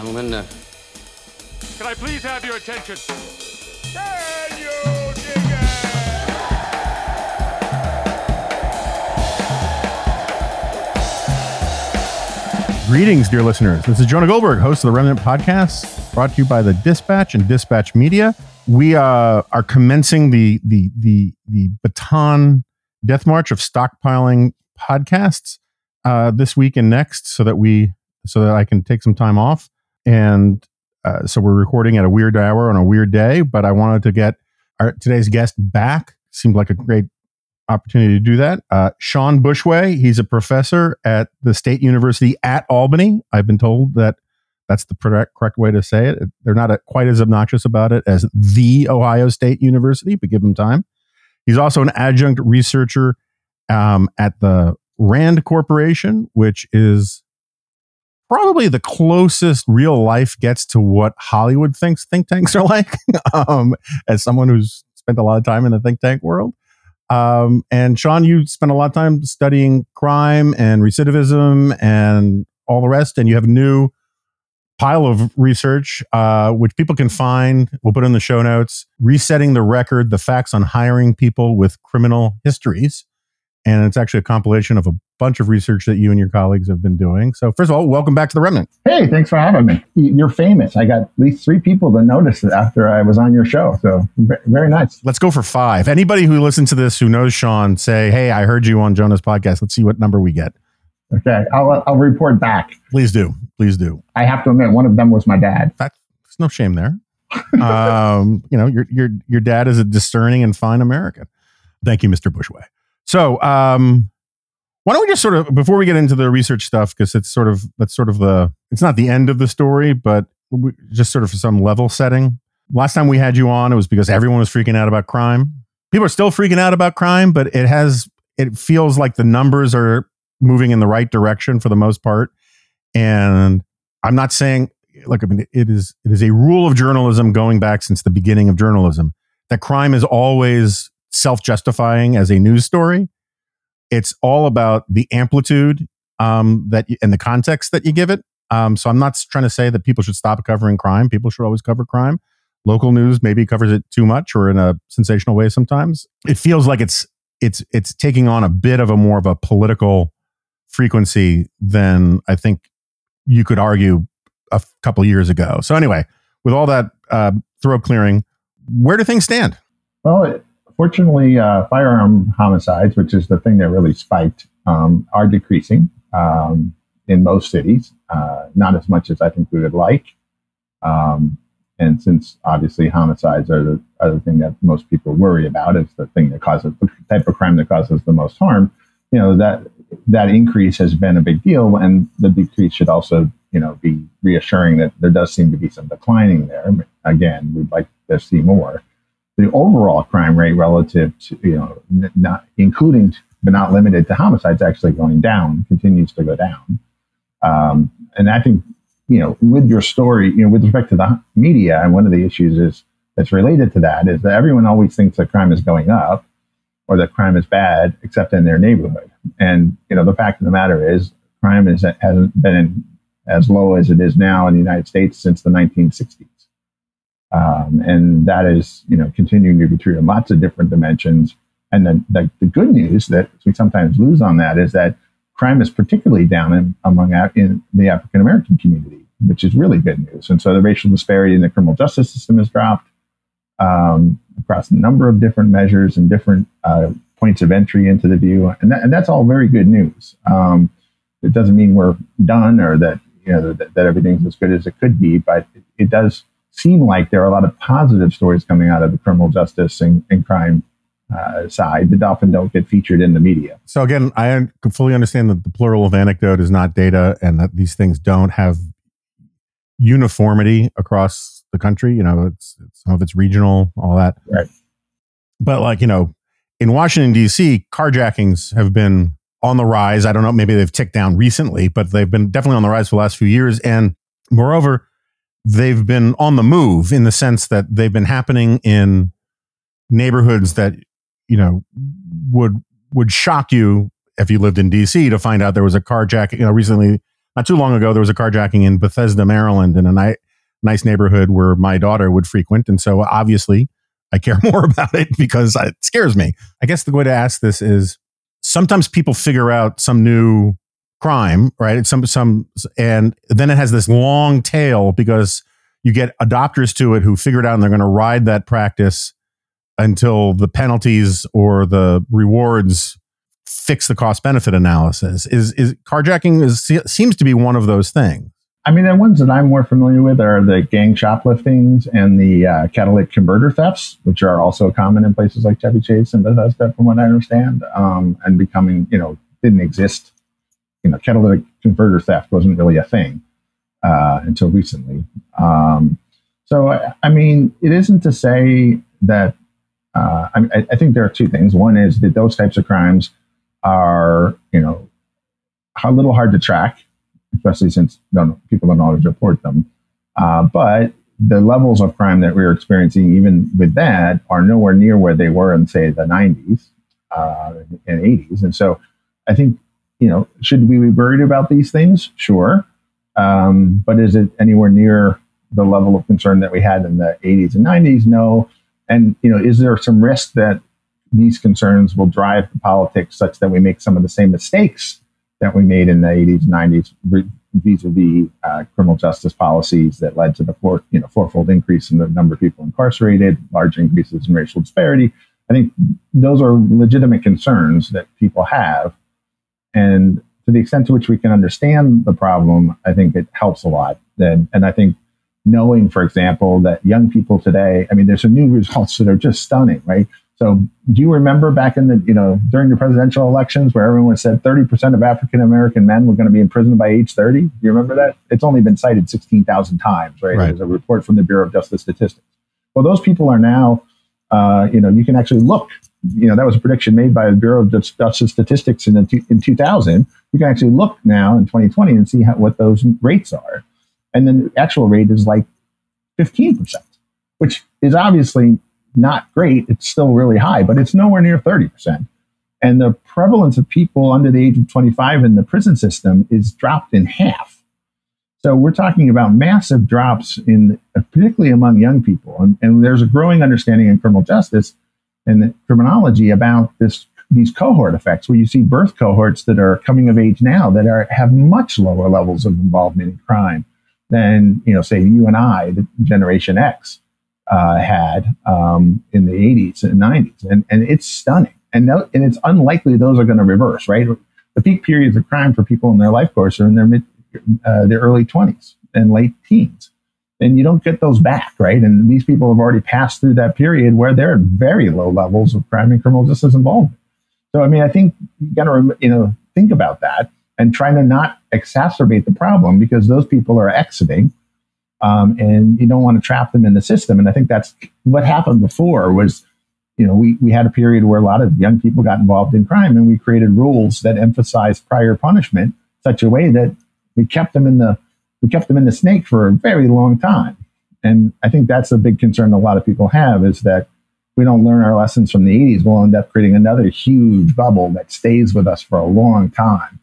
and gentlemen, uh, Can I please have your attention? Can you? Greetings, dear listeners. This is Jonah Goldberg, host of the Remnant Podcast, brought to you by the Dispatch and Dispatch Media. We uh, are commencing the the the the Bataan death march of stockpiling podcasts uh, this week and next, so that we so that I can take some time off. And uh, so we're recording at a weird hour on a weird day, but I wanted to get our today's guest back. Seemed like a great opportunity to do that. Uh, Shawn Bushway, he's a professor at the State University at Albany. I've been told that that's the correct, correct way to say it. They're not uh quite as obnoxious about it as the Ohio State University, but give them time. He's also an adjunct researcher um, at the Rand Corporation, which is probably the closest real life gets to what Hollywood thinks think tanks are like. um, as someone who's spent a lot of time in the think tank world. Um, and Shawn, you spent a lot of time studying crime and recidivism and all the rest, and you have a new pile of research, uh, which people can find. We'll put in the show notes. Resetting the record: the facts on hiring people with criminal histories, and it's actually a compilation of a bunch of research that you and your colleagues have been doing. So, first of all, welcome back to the Remnant. Hey, thanks for having me. You're famous. I got at least three people that noticed it after I was on your show. So very nice. Let's go for five. Anybody who listens to this who knows Shawn, say, "Hey, I heard you on Jonah's podcast." Let's see what number we get. Okay, I'll, I'll report back. Please do. Please do. I have to admit, one of them was my dad. That, there's no shame there. um, you know, your your your dad is a discerning and fine American. Thank you, Mr. Bushway. So, um, why don't we just sort of before we get into the research stuff, because it's sort of that's sort of the it's not the end of the story, but we, just sort of some level setting. Last time we had you on, it was because everyone was freaking out about crime. People are still freaking out about crime, but it has it feels like the numbers are moving in the right direction for the most part. And I'm not saying look, I mean, it is it is a rule of journalism going back since the beginning of journalism that crime is always self-justifying as a news story. It's all about the amplitude um, that you, and the context that you give it. Um, so I'm not trying to say that people should stop covering crime. People should always cover crime. Local news maybe covers it too much or in a sensational way sometimes. It feels like it's it's it's taking on a bit of a more of a political frequency than I think you could argue a f- couple years ago. So anyway, with all that uh, throat clearing, where do things stand? Well, it, fortunately, uh, firearm homicides, which is the thing that really spiked, um, are decreasing um, in most cities. Uh, not as much as I think we would like. Um, and since obviously homicides are the other thing that most people worry about, is the thing that causes the type of crime that causes the most harm. You know that that increase has been a big deal, and the decrease should also, you know, be reassuring that there does seem to be some declining there. Again, we'd like to see more. The overall crime rate relative to, you know, not including but not limited to homicides, actually going down, continues to go down. Um, and I think, you know, with your story, you know, with respect to the media, and one of the issues is that's related to that is that everyone always thinks that crime is going up or that crime is bad, except in their neighborhood. And you know, the fact of the matter is, crime is hasn't been as low as it is now in the United States since the 1960s, um, and that is you know continuing to be true in lots of different dimensions. And the, the, the good news that we sometimes lose on that is that crime is particularly down in, among in the African American community, which is really good news. And so the racial disparity in the criminal justice system has dropped um, across a number of different measures and different uh, points of entry into the view, and, that, and that's all very good news. Um, it doesn't mean we're done or that you know that, that everything's as good as it could be, but it, it, does seem like there are a lot of positive stories coming out of the criminal justice and, and crime uh, side that often don't get featured in the media. So again, I fully understand that the plural of anecdote is not data, and that these things don't have uniformity across the country. You know, it's, it's some of it's regional, all that. Right. But like you know, in Washington D.C., carjackings have been on the rise. I don't know, maybe they've ticked down recently, but they've been definitely on the rise for the last few years. And moreover, they've been on the move in the sense that they've been happening in neighborhoods that you know would would shock you if you lived in DC to find out there was a carjacking. You know, recently not too long ago, there was a carjacking in Bethesda, Maryland, in a ni- nice neighborhood where my daughter would frequent. And so obviously I care more about it because it scares me. I guess the way to ask this is sometimes people figure out some new crime, right? It's some, some, and then it has this long tail because you get adopters to it who figure it out and they're going to ride that practice until the penalties or the rewards fix the cost benefit analysis. Is is carjacking is seems to be one of those things. I mean, the ones that I'm more familiar with are the gang shopliftings and the uh, catalytic converter thefts, which are also common in places like Chevy Chase and Bethesda, from what I understand, um, and becoming, you know, didn't exist. You know, catalytic converter theft wasn't really a thing uh, until recently. Um, so, I, I, mean, it isn't to say that. Uh, I, I think there are two things. One is that those types of crimes are, you know, a little hard to track, especially since no, people don't always report them. Uh, but the levels of crime that we're experiencing, even with that, are nowhere near where they were in, say, the 90s uh, and 80s. And so I think, you know, should we be worried about these things? Sure. Um, but is it anywhere near the level of concern that we had in the 80s and 90s? No. And, you know, is there some risk that these concerns will drive the politics such that we make some of the same mistakes that we made in the 80s, 90s vis-a-vis uh, criminal justice policies that led to the four, you know, fourfold increase in the number of people incarcerated, large increases in racial disparity. I think those are legitimate concerns that people have. And to the extent to which we can understand the problem, I think it helps a lot. And, and I think knowing, for example, that young people today, I mean, there's some new results that are just stunning, right? So do you remember back in the, you know, during the presidential elections where everyone said 30% of African American men were going to be in prison by age 30? Do you remember that? It's only been cited 16,000 times, right? right. There's a report from the Bureau of Justice Statistics. Well, those people are now, uh, you know, you can actually look, you know, that was a prediction made by the Bureau of Statistics in, the, in 2000. You can actually look now in 2020 and see how, what those rates are. And then the actual rate is like 15%, which is obviously not great. It's still really high, but it's nowhere near 30%. And the prevalence of people under the age of 25 in the prison system is dropped in half. So we're talking about massive drops in, particularly among young people. And, and there's a growing understanding in criminal justice and the criminology about this these cohort effects where you see birth cohorts that are coming of age now that are have much lower levels of involvement in crime than you know say you and I, the Generation X uh, had um, in the 80s and 90s. And, and it's stunning. And, no, and it's unlikely those are going to reverse, right? The peak periods of crime for people in their life course are in their mid, uh, their early 20s and late teens. And you don't get those back, right? And these people have already passed through that period where they're at very low levels of crime and criminal justice involvement. So, I mean, I think you got to, you know, think about that and try to not exacerbate the problem because those people are exiting um, and you don't want to trap them in the system. And I think that's what happened before was, you know, we, we had a period where a lot of young people got involved in crime and we created rules that emphasized prior punishment such a way that we kept them in the we kept them in the snake for a very long time. And I think that's a big concern a lot of people have is that we don't learn our lessons from the 80s, we'll end up creating another huge bubble that stays with us for a long time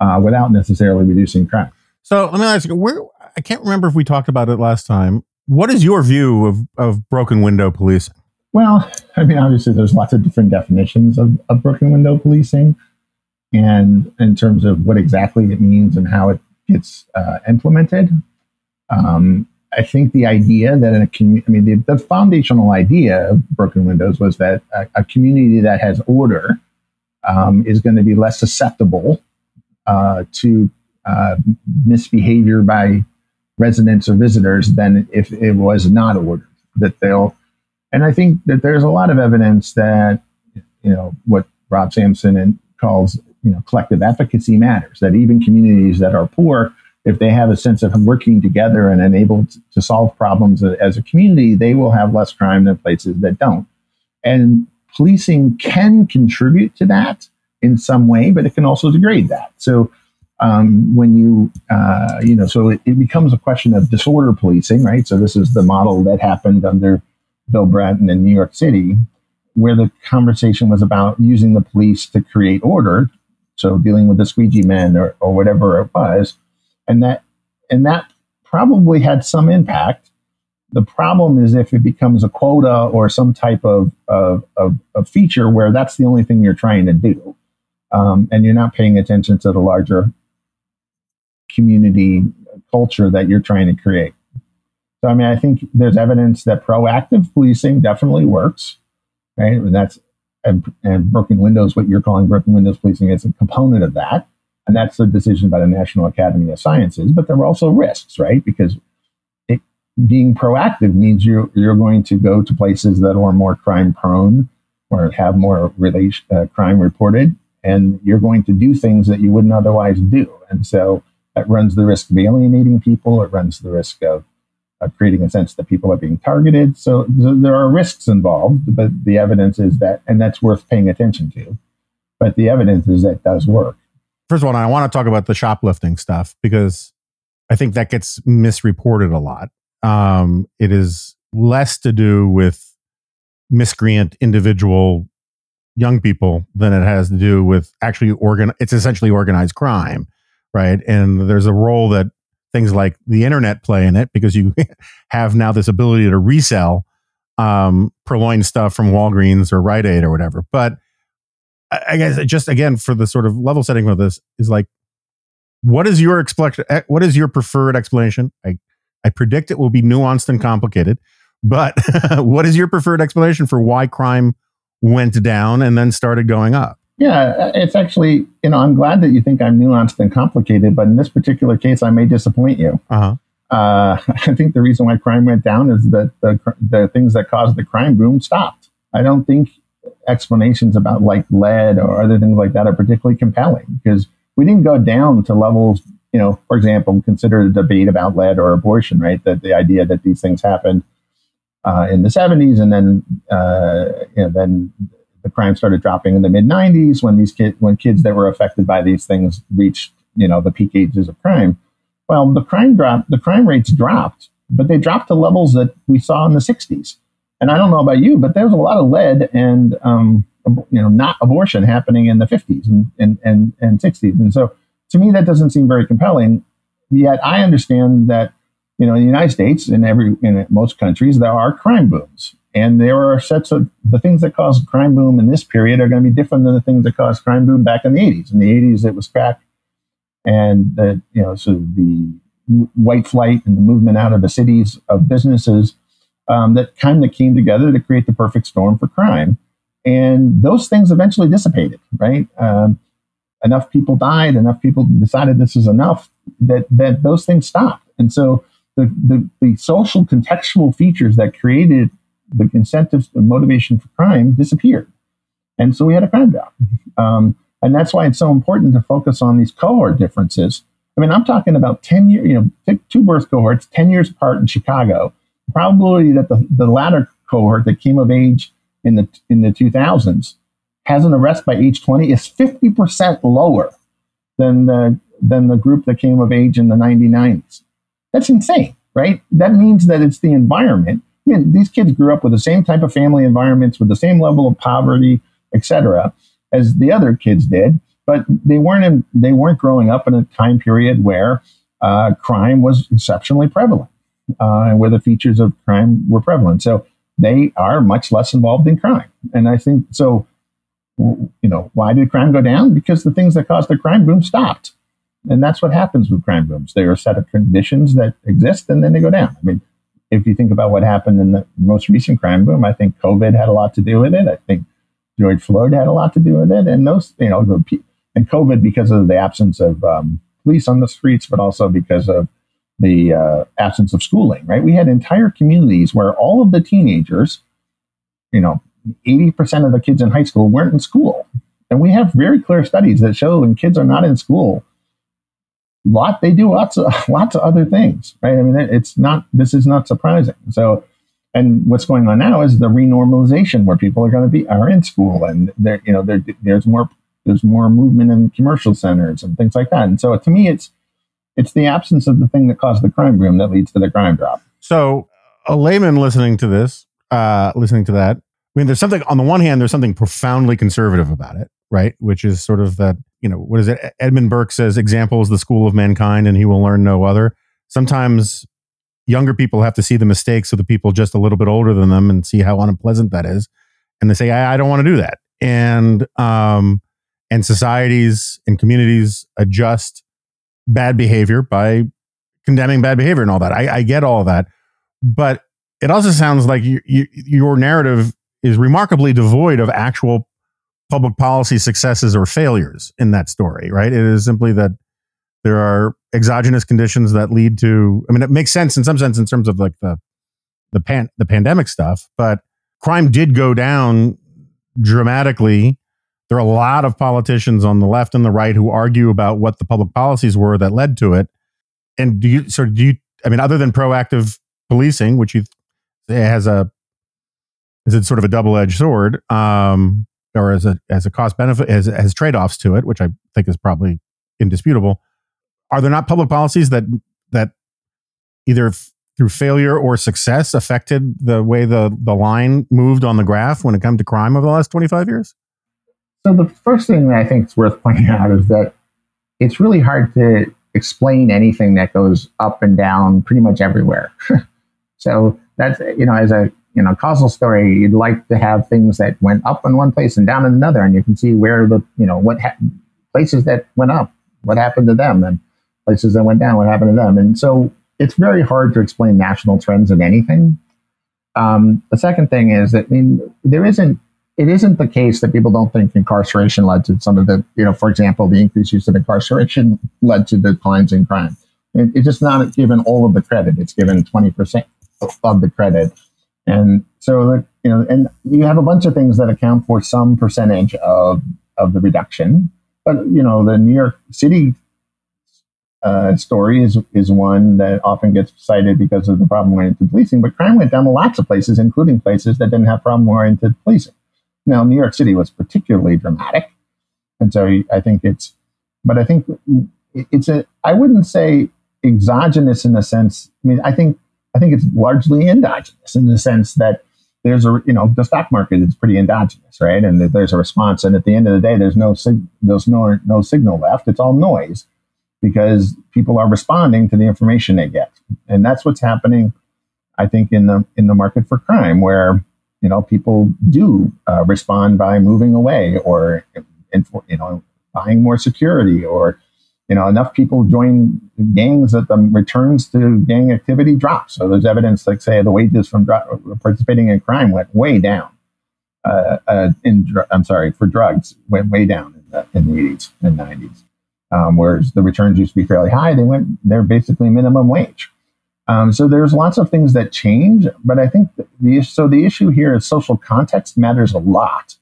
uh, without necessarily reducing crime. So let me ask you, where I can't remember if we talked about it last time. What is your view of, of broken window policing? Well, I mean, obviously, there's lots of different definitions of, of broken window policing, and in terms of what exactly it means and how it gets uh, implemented. Um, I think the idea that in a community, I mean, the, the, foundational idea of broken windows was that a, a community that has order um, is going to be less susceptible uh, to uh, misbehavior by residents or visitors than if it was not ordered. That they'll, and I think that there's a lot of evidence that you know what Rob Sampson and calls you know collective efficacy matters. That even communities that are poor, if they have a sense of working together and enabled to solve problems as a community, they will have less crime than places that don't. And policing can contribute to that in some way, but it can also degrade that. So um, when you, uh, you know, so it, it, becomes a question of disorder policing, right? So this is the model that happened under Bill Bratton in New York City, where the conversation was about using the police to create order. So dealing with the squeegee men or, or whatever it was. and that and that probably had some impact. The problem is if it becomes a quota or some type of, of, of, of feature where that's the only thing you're trying to do, um, and you're not paying attention to the larger community culture that you're trying to create. So, I mean, I think there's evidence that proactive policing definitely works, right? And that's and, and broken windows, what you're calling broken windows policing, is a component of that. And that's a decision by the National Academy of Sciences. But there are also risks, right? Because it, being proactive means you're, you're going to go to places that are more crime prone or have more relation, uh, crime reported, and you're going to do things that you wouldn't otherwise do. And so that runs the risk of alienating people. It runs the risk of uh, creating a sense that people are being targeted. So th- there are risks involved, but the evidence is that, and that's worth paying attention to. But the evidence is that does work. First of all, I want to talk about the shoplifting stuff because I think that gets misreported a lot. Um, it is less to do with miscreant individual young people than it has to do with actually organ. It's essentially organized crime, right? And there's a role that things like the internet play in it because you have now this ability to resell um, purloined stuff from Walgreens or Rite Aid or whatever. But I guess just again for the sort of level setting of this is like, what is your explanation? Eh, what is your preferred explanation? I I predict it will be nuanced and complicated, but what is your preferred explanation for why crime went down and then started going up? Yeah, it's actually, you know, I'm glad that you think I'm nuanced and complicated, but in this particular case, I may disappoint you. Uh-huh. Uh, I think the reason why crime went down is that the, the things that caused the crime boom stopped. I don't think explanations about like lead or other things like that are particularly compelling because we didn't go down to levels, you know, for example, consider the debate about lead or abortion, right? That the idea that these things happened uh, in the 70s and then, uh, you know, then the crime started dropping in the mid 90s when these kids when kids that were affected by these things reached you know the peak ages of crime. Well the crime drop the crime rates dropped but they dropped to levels that we saw in the 60s and i don't know about you but there was a lot of lead and um, you know not abortion happening in the 50s and, and, and, and 60s and so to me that doesn't seem very compelling. Yet i understand that you know in the united states in every in most countries there are crime booms and there are sets of the things that caused crime boom in this period are going to be different than the things that caused crime boom back in the 80s. In the 80s, it was crack, and the you know so the white flight and the movement out of the cities of businesses um, that kind of came together to create the perfect storm for crime. And those things eventually dissipated, right? Um, enough people died, enough people decided this is enough that that those things stopped. And so the, the, the social contextual features that created the incentives, the motivation for crime disappeared. And so we had a crime drop. Um, and that's why it's so important to focus on these cohort differences. I mean, I'm talking about 10 years, you know, take two birth cohorts, 10 years apart in Chicago. The Probability that the, the latter cohort that came of age in the, in the 2000s has an arrest by age 20 is 50% lower than the, than the group that came of age in the 1990s. That's insane, right? That means that it's the environment I mean, these kids grew up with the same type of family environments, with the same level of poverty, etc., as the other kids did, but they weren't in, they weren't growing up in a time period where uh, crime was exceptionally prevalent, uh, and where the features of crime were prevalent. So they are much less involved in crime, and I think so. You know, why did crime go down? Because the things that caused the crime boom stopped. And that's what happens with crime booms. There are a set of conditions that exist and then they go down. I mean, if you think about what happened in the most recent crime boom, I think COVID had a lot to do with it. I think George Floyd had a lot to do with it, and those, you know, and COVID because of the absence of um, police on the streets, but also because of the uh, absence of schooling. Right, we had entire communities where all of the teenagers, you know, eighty percent of the kids in high school weren't in school, and we have very clear studies that show when kids are not in school, lot they do lots of lots of other things right? I mean it's not this is not surprising. So and what's going on now is the renormalization where people are going to be are in school and there you know there, there's more there's more movement in commercial centers and things like that. And so to me it's it's the absence of the thing that caused the crime boom that leads to the crime drop. So a layman listening to this uh listening to that i mean there's something on the one hand there's something profoundly conservative about it right? Which is sort of that you know, what is it? Edmund Burke says, example is the school of mankind and he will learn no other. Sometimes younger people have to see the mistakes of the people just a little bit older than them and see how unpleasant that is. And they say, I, I don't want to do that. And, um, and societies and communities adjust bad behavior by condemning bad behavior and all that. I, I get all that. But it also sounds like you, you, your narrative is remarkably devoid of actual public policy successes or failures in that story, right? It is simply that there are exogenous conditions that lead to. I mean, it makes sense in some sense in terms of like the the pan the pandemic stuff, but crime did go down dramatically. There are a lot of politicians on the left and the right who argue about what the public policies were that led to it. And do you sort of do you? I mean, other than proactive policing, which you has a is it sort of a double edged sword, um, or as a as a cost benefit as has trade offs to it, which I think is probably indisputable. Are there not public policies that that either f- through failure or success affected the way the the line moved on the graph when it comes to crime over the last twenty five years? So the first thing that I think is worth pointing out is that it's really hard to explain anything that goes up and down pretty much everywhere. so that's you know as a you know causal story, you'd like to have things that went up in one place and down in another, and you can see where the you know what ha- places that went up, what happened to them, and places that went down, what happened to them, and so it's very hard to explain national trends in anything. Um, the second thing is that I mean there isn't it isn't the case that people don't think incarceration led to some of the you know for example the increased use of incarceration led to declines in crime. It, it's just not given all of the credit. It's given twenty percent of the credit and so, you know, and you have a bunch of things that account for some percentage of, of the reduction. But, you know, the New York City uh, story is, is one that often gets cited because of the problem oriented policing. But crime went down to lots of places, including places that didn't have problem oriented policing. Now, New York City was particularly dramatic. And so I think it's, but I think it's a, I wouldn't say exogenous in the sense, I mean, I think I think it's largely endogenous in the sense that there's a you know the stock market is pretty endogenous, right? And there's a response, and at the end of the day, there's no sig- there's no no signal left. It's all noise because people are responding to the information they get, and that's what's happening. I think in the in the market for crime, where you know people do uh, respond by moving away or you know buying more security or you know, enough people join gangs that the returns to gang activity drop. So there's evidence, like say, the wages from participating in crime went way down. Uh, uh, in I'm sorry, for drugs went way down in the, in the 80s and 90s. Um, whereas the returns used to be fairly high, they went they're basically minimum wage. Um, so there's lots of things that change, but I think the so the issue here is social context matters a lot,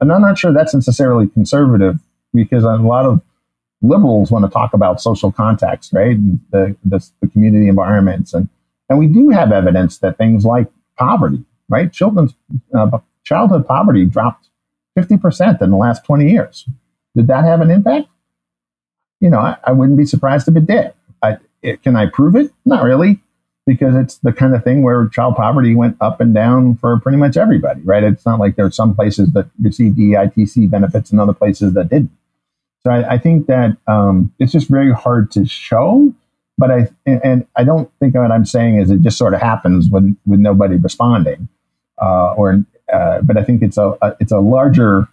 and I'm not sure that's necessarily conservative because a lot of liberals want to talk about social context, right? And the, the, the community environments. And, and we do have evidence that things like poverty, right? Children's uh, childhood poverty dropped 50% in the last 20 years. Did that have an impact? You know, I, I wouldn't be surprised if it did. I, it, can I prove it? Not really, because it's the kind of thing where child poverty went up and down for pretty much everybody, right? It's not like there are some places that received EITC benefits and other places that didn't. So I, I think that um, it's just very hard to show. But I and I don't think what I'm saying is it just sort of happens when with nobody responding, uh, or uh, but I think it's a, a it's a larger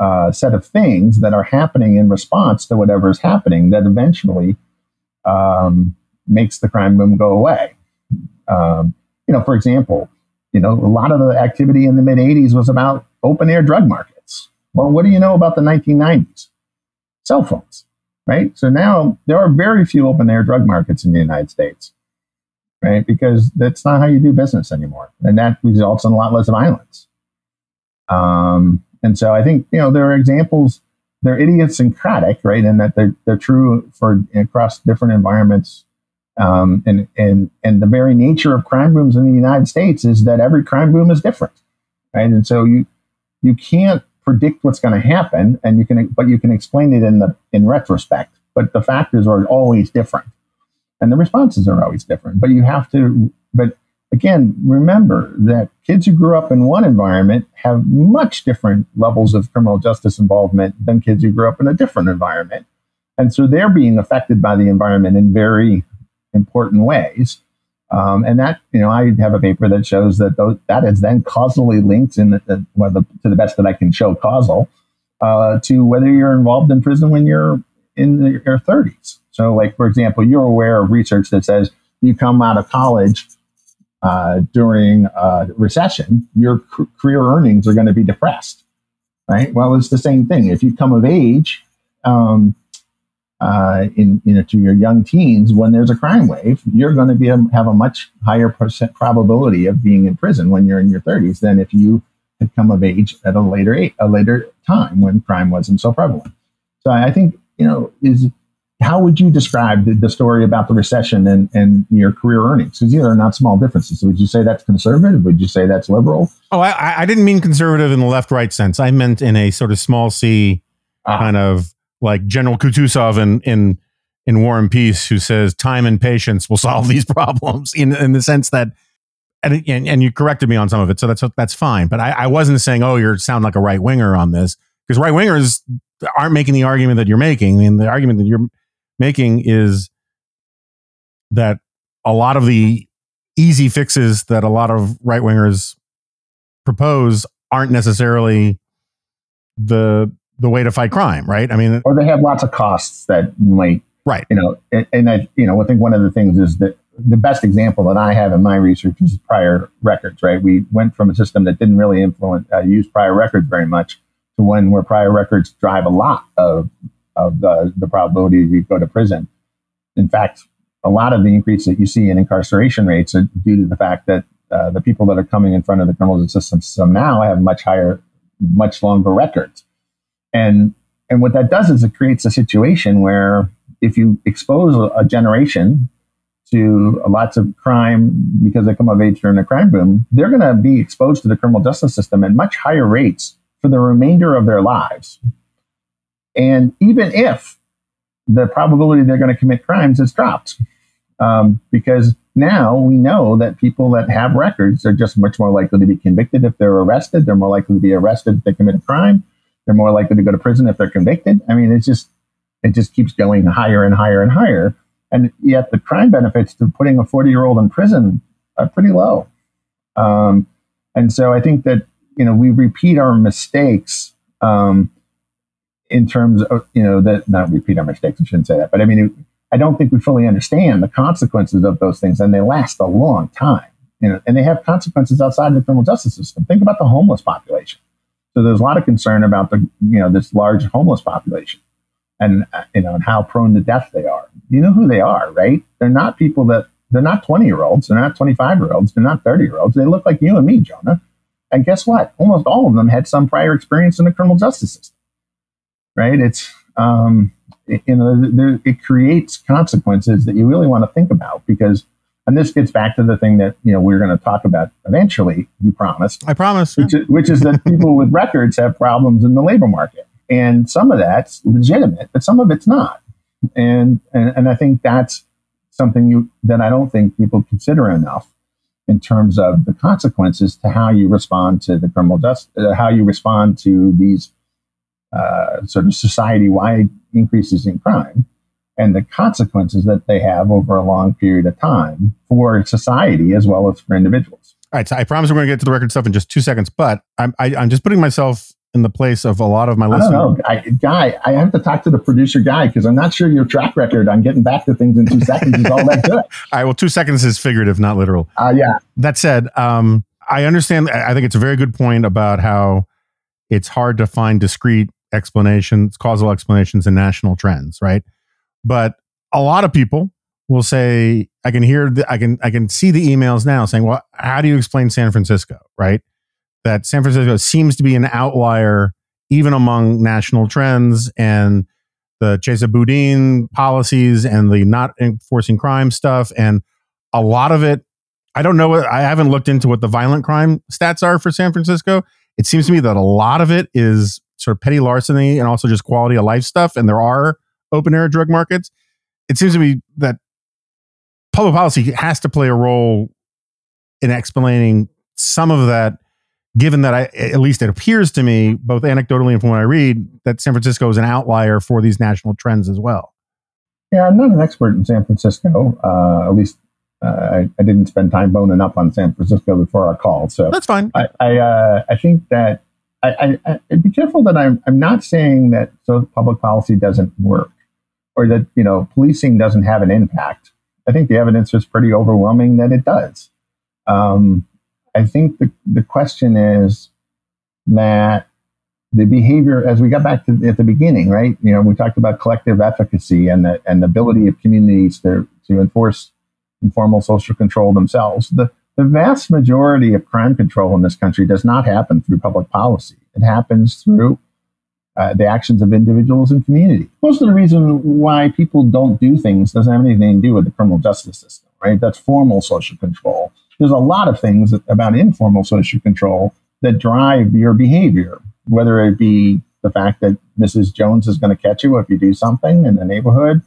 uh, set of things that are happening in response to whatever is happening that eventually um, makes the crime boom go away. Um, you know, for example, you know, a lot of the activity in the mid '80s was about open air drug markets. Well, what do you know about the 1990s? Cell phones, right? So now there are very few open air drug markets in the United States, right? Because that's not how you do business anymore. And that results in a lot less violence. Um, and so I think, you know, there are examples, they're idiosyncratic, right? And that they're, they're true for across different environments. Um, and, and, and the very nature of crime booms in the United States is that every crime boom is different, right? And so you, you can't predict what's going to happen, and you can, but you can explain it in the in retrospect. But the factors are always different, and the responses are always different. But you have to, but again, remember that kids who grew up in one environment have much different levels of criminal justice involvement than kids who grew up in a different environment. And so they're being affected by the environment in very important ways. Um, and that, you know, I have a paper that shows that those, that is then causally linked in the, the, well, the, to the best that I can show causal uh, to whether you're involved in prison when you're in your 30s. So, like, for example, you're aware of research that says you come out of college uh, during a recession, your career earnings are going to be depressed, right? Well, it's the same thing. If you come of age um, uh, in you know to your young teens, when there's a crime wave, you're going to be a, have a much higher percent probability of being in prison when you're in your 30s than if you had come of age at a later a later time when crime wasn't so prevalent. So I think you know is how would you describe the, the, story about the recession and, and your career earnings? Because these are not small differences. Would you say that's conservative? Would you say that's liberal? Oh, I, I didn't mean conservative in the left right sense. I meant in a sort of small c ah. kind of like General Kutuzov in, in, in War and Peace, who says time and patience will solve these problems in, in the sense that, and, and, and you corrected me on some of it. So that's, that's fine. But I, I wasn't saying, oh, you sound like a right winger on this because right wingers aren't making the argument that you're making. I mean, the argument that you're making is that a lot of the easy fixes that a lot of right wingers propose aren't necessarily the the way to fight crime, right? I mean, or they have lots of costs that might, right? You know, and, and I, you know, I think one of the things is that the best example that I have in my research is prior records, right? We went from a system that didn't really influence uh, use prior records very much to one where prior records drive a lot of of the, the probability you go to prison. In fact, a lot of the increase that you see in incarceration rates are due to the fact that uh, the people that are coming in front of the criminal justice system now have much higher, much longer records. And and what that does is it creates a situation where if you expose a, generation to lots of crime because they come of age during a crime boom, they're going to be exposed to the criminal justice system at much higher rates for the remainder of their lives and even if the probability they're going to commit crimes is dropped, um, because now we know that people that have records are just much more likely to be convicted if they're arrested. They're more likely to be arrested if they commit a crime. They're more likely to go to prison if they're convicted. I mean, it's just it just keeps going higher and higher and higher. And yet the crime benefits to putting a 40 year old in prison are pretty low. Um, and so I think that, you know, we repeat our mistakes um, in terms of you know that not repeat our mistakes. I shouldn't say that, but I mean, I don't think we fully understand the consequences of those things, and they last a long time. You know, and they have consequences outside the criminal justice system. Think about the homeless population. So there's a lot of concern about the you know this large homeless population, and uh, you know and how prone to death they are. You know who they are, right? They're not people that they're not 20 year olds. They're not 25 year olds. They're not 30 year olds. They look like you and me, Jonah. And guess what? Almost all of them had some prior experience in the criminal justice system right? It's um, it, you know there, it creates consequences that you really want to think about because, and this gets back to the thing that you know we're going to talk about eventually. You promised. I promise. Which is, which is that people with records have problems in the labor market, and some of that's legitimate, but some of it's not. And and, and I think that's something you that I don't think people consider enough in terms of the consequences to how you respond to the criminal justice, uh, how you respond to these uh, sort of society wide increases in crime and the consequences that they have over a long period of time for society as well as for individuals. All right. So I promise we're going to get to the record stuff in just two seconds, but I'm, I, am i am just putting myself in the place of a lot of my listeners. I don't know. I, guy, I have to talk to the producer guy because I'm not sure your track record on getting back to things in two seconds is all that good. all right. Well, two seconds is figurative, not literal. Uh, yeah. That said, um, I understand. I think it's a very good point about how it's hard to find discrete explanations, causal explanations, and national trends, right? But a lot of people will say, I can hear, the, I can, I can see the emails now saying, well, how do you explain San Francisco, right? That San Francisco seems to be an outlier even among national trends and the Chesa Boudin policies and the not enforcing crime stuff. And a lot of it, I don't know what, I haven't looked into what the violent crime stats are for San Francisco. It seems to me that a lot of it is sort of petty larceny and also just quality of life stuff, and there are open air drug markets, it seems to me that public policy has to play a role in explaining some of that given that I, at least it appears to me, both anecdotally and from what I read, that San Francisco is an outlier for these national trends as well. Yeah, I'm not an expert in San Francisco. Uh, at least uh, I, I, didn't spend time boning up on San Francisco before our call. So that's fine. I I, uh, I think that I, I, I be careful that I'm I'm not saying that so public policy doesn't work or that you know policing doesn't have an impact. I think the evidence is pretty overwhelming that it does. Um, I think the, the question is that the behavior, as we got back to at the beginning, right? You know, we talked about collective efficacy and the and the ability of communities to to enforce informal social control themselves. The the vast majority of crime control in this country does not happen through public policy. It happens through uh, the actions of individuals and community. Most of the reason why people don't do things doesn't have anything to do with the criminal justice system, right? That's formal social control there's a lot of things about informal social control that drive your behavior, whether it be the fact that Mrs. Jones is going to catch you if you do something in the neighborhood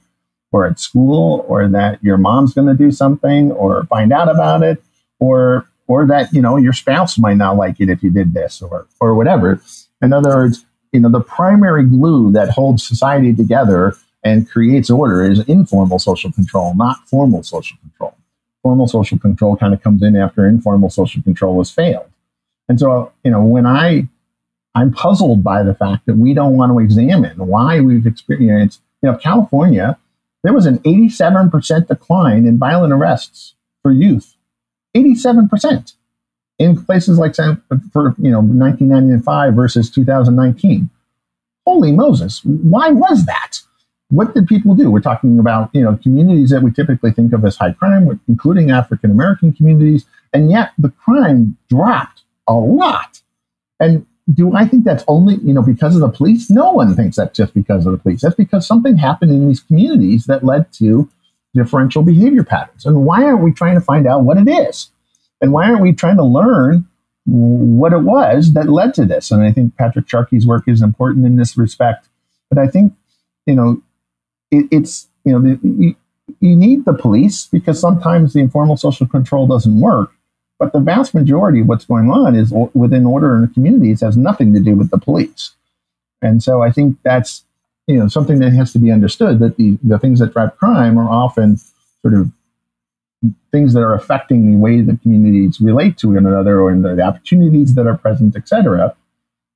or at school, or that your mom's going to do something or find out about it, or or that you know your spouse might not like it if you did this or or whatever. In other words, you know the primary glue that holds society together and creates order is informal social control, not formal social control formal social control kind of comes in after informal social control has failed. And so, you know, when I I'm puzzled by the fact that we don't want to examine why we've experienced, you know, California, there was an 87% decline in violent arrests for youth. 87% in places like San, for, you know, 1995 versus 2019. Holy Moses, why was that? what did people do? We're talking about you know communities that we typically think of as high crime, including African American communities, and yet the crime dropped a lot. And do I think that's only you know because of the police? No one thinks that's just because of the police. That's because something happened in these communities that led to differential behavior patterns. And why aren't we trying to find out what it is? And why aren't we trying to learn what it was that led to this? And I think Patrick Sharkey's work is important in this respect. But I think you know it, it's you know the, you, you need the police because sometimes the informal social control doesn't work. But the vast majority of what's going on is within order in the communities has nothing to do with the police. And so I think that's you know something that has to be understood that the, the things that drive crime are often sort of things that are affecting the way that communities relate to one another or the, the opportunities that are present, etc.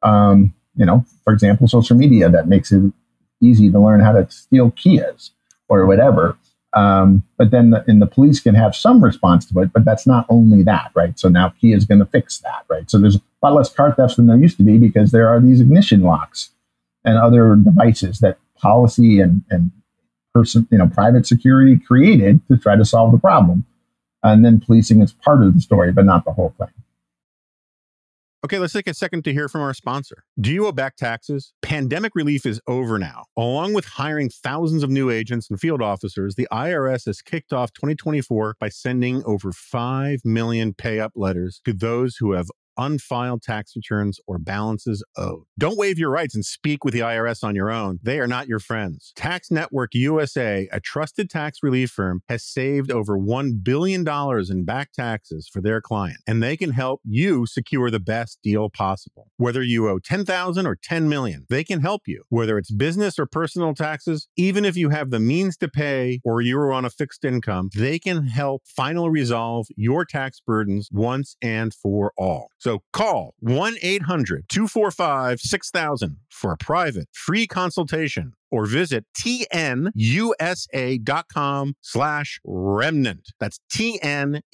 Um, you know, for example, social media that makes it easy to learn how to steal Kias or whatever. Um, but then the, and the police can have some response to it, but that's not only that, right? So now Kia is going to fix that, right? So there's a lot less car thefts than there used to be because there are these ignition locks and other devices that policy and, and person, you know, private security created to try to solve the problem. And then policing is part of the story, but not the whole thing. Okay, let's take a second to hear from our sponsor. Do you owe back taxes? Pandemic relief is over now. Along with hiring thousands of new agents and field officers, the IRS has kicked off 2024 by sending over 5 million pay up letters to those who have unfiled tax returns, or balances owed. Don't waive your rights and speak with the IRS on your own. They are not your friends. Tax Network USA, a trusted tax relief firm, has saved over $1 billion in back taxes for their client, and they can help you secure the best deal possible. Whether you owe 10,000 or 10 million, they can help you. Whether it's business or personal taxes, even if you have the means to pay or you're on a fixed income, they can help finally resolve your tax burdens once and for all. Call 1 800 245 6000 for a private free consultation or visit tnusa.com slash remnant. That's tnusa.com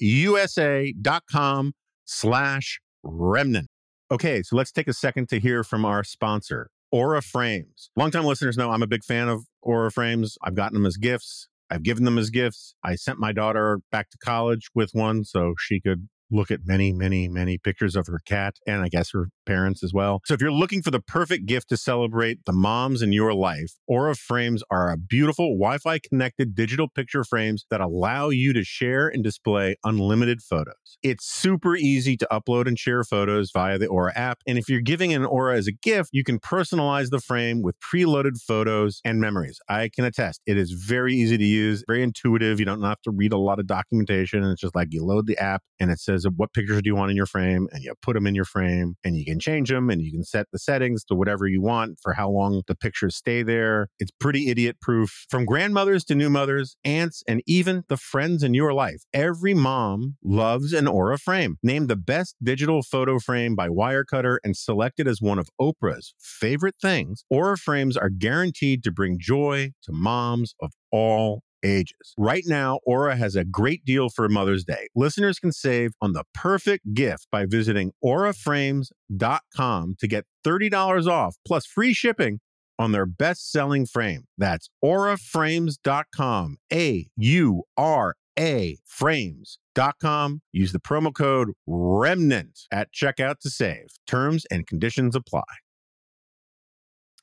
slash remnant. Okay, so let's take a second to hear from our sponsor, Aura Frames. Longtime listeners know I'm a big fan of Aura Frames. I've gotten them as gifts. I've given them as gifts. I sent my daughter back to college with one so she could look at many, many, many pictures of her cat and I guess her parents as well. So if you're looking for the perfect gift to celebrate the moms in your life, Aura frames are a beautiful Wi Fi connected digital picture frames that allow you to share and display unlimited photos. It's super easy to upload and share photos via the Aura app. And if you're giving an Aura as a gift, you can personalize the frame with preloaded photos and memories. I can attest it is very easy to use, very intuitive. You don't have to read a lot of documentation. It's just like you load the app and it says, says uh, what pictures do you want in your frame and you put them in your frame and you can change them and you can set the settings to whatever you want for how long the pictures stay there. It's pretty idiot proof. From grandmothers to new mothers, aunts, and even the friends in your life, every mom loves an Aura frame. Named the best digital photo frame by Wirecutter and selected as one of Oprah's favorite things, Aura frames are guaranteed to bring joy to moms of all ages. Right now, Aura has a great deal for Mother's Day. Listeners can save on the perfect gift by visiting auraframes.com to get $30 off plus free shipping on their best selling frame. That's auraframes.com. A U R A frames.com. Use the promo code REMNANT at checkout to save. Terms and conditions apply.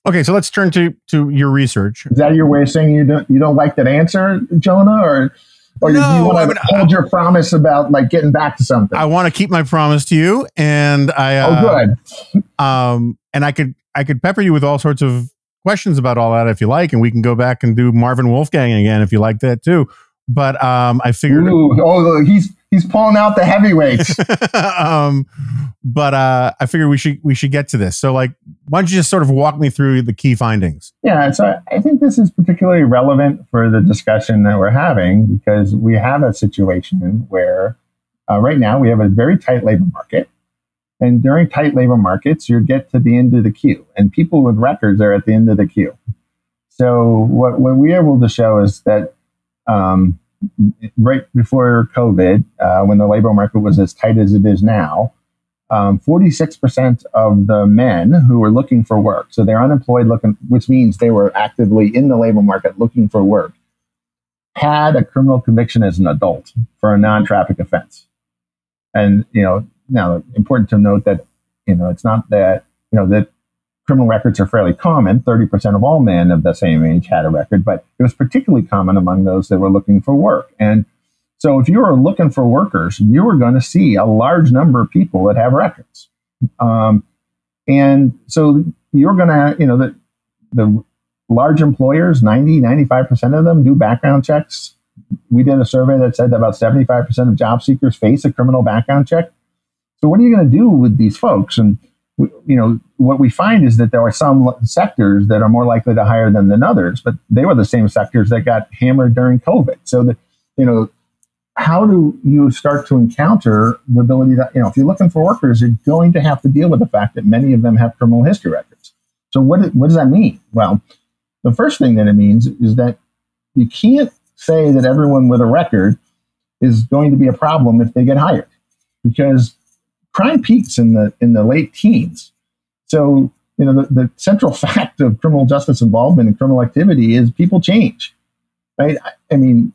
Okay, so let's turn to to your research. Is that your way of saying you don't you don't like that answer, Jonah, or or No, do you want I to mean, hold your promise about like getting back to something? I want to keep my promise to you, and I oh, uh, good. um and I could I could pepper you with all sorts of questions about all that if you like, and we can go back and do Marvin Wolfgang again if you like that too. But um, I figured Ooh, oh, he's he's pulling out the heavyweights. um, but uh, I figured we should we should get to this. So, like, why don't you just sort of walk me through the key findings? Yeah, so I think this is particularly relevant for the discussion that we're having because we have a situation where uh, right now we have a very tight labor market. And during tight labor markets, you get to the end of the queue, and people with records are at the end of the queue. So, what, what we're able to show is that um, right before COVID, uh, when the labor market was as tight as it is now, um, 46% of the men who were looking for work, so they're unemployed looking, which means they were actively in the labor market looking for work, had a criminal conviction as an adult for a non-traffic offense. And, you know, now important to note that, you know, it's not that, you know, that criminal records are fairly common. 30% of all men of the same age had a record, but it was particularly common among those that were looking for work. And so if you were looking for workers, you were going to see a large number of people that have records. Um, and so you're going to, you know, the, the large employers, 90, 95% of them do background checks. We did a survey that said that about 75% of job seekers face a criminal background check. So what are you going to do with these folks? And, you know, what we find is that there are some sectors that are more likely to hire them than others, but they were the same sectors that got hammered during COVID. So that, you know, how do you start to encounter the ability that, you know, if you're looking for workers, you're going to have to deal with the fact that many of them have criminal history records. So what, what does that mean? Well, the first thing that it means is that you can't say that everyone with a record is going to be a problem if they get hired because crime peaks in the in the late teens. So, you know, the, the central fact of criminal justice involvement in criminal activity is people change. Right? I mean,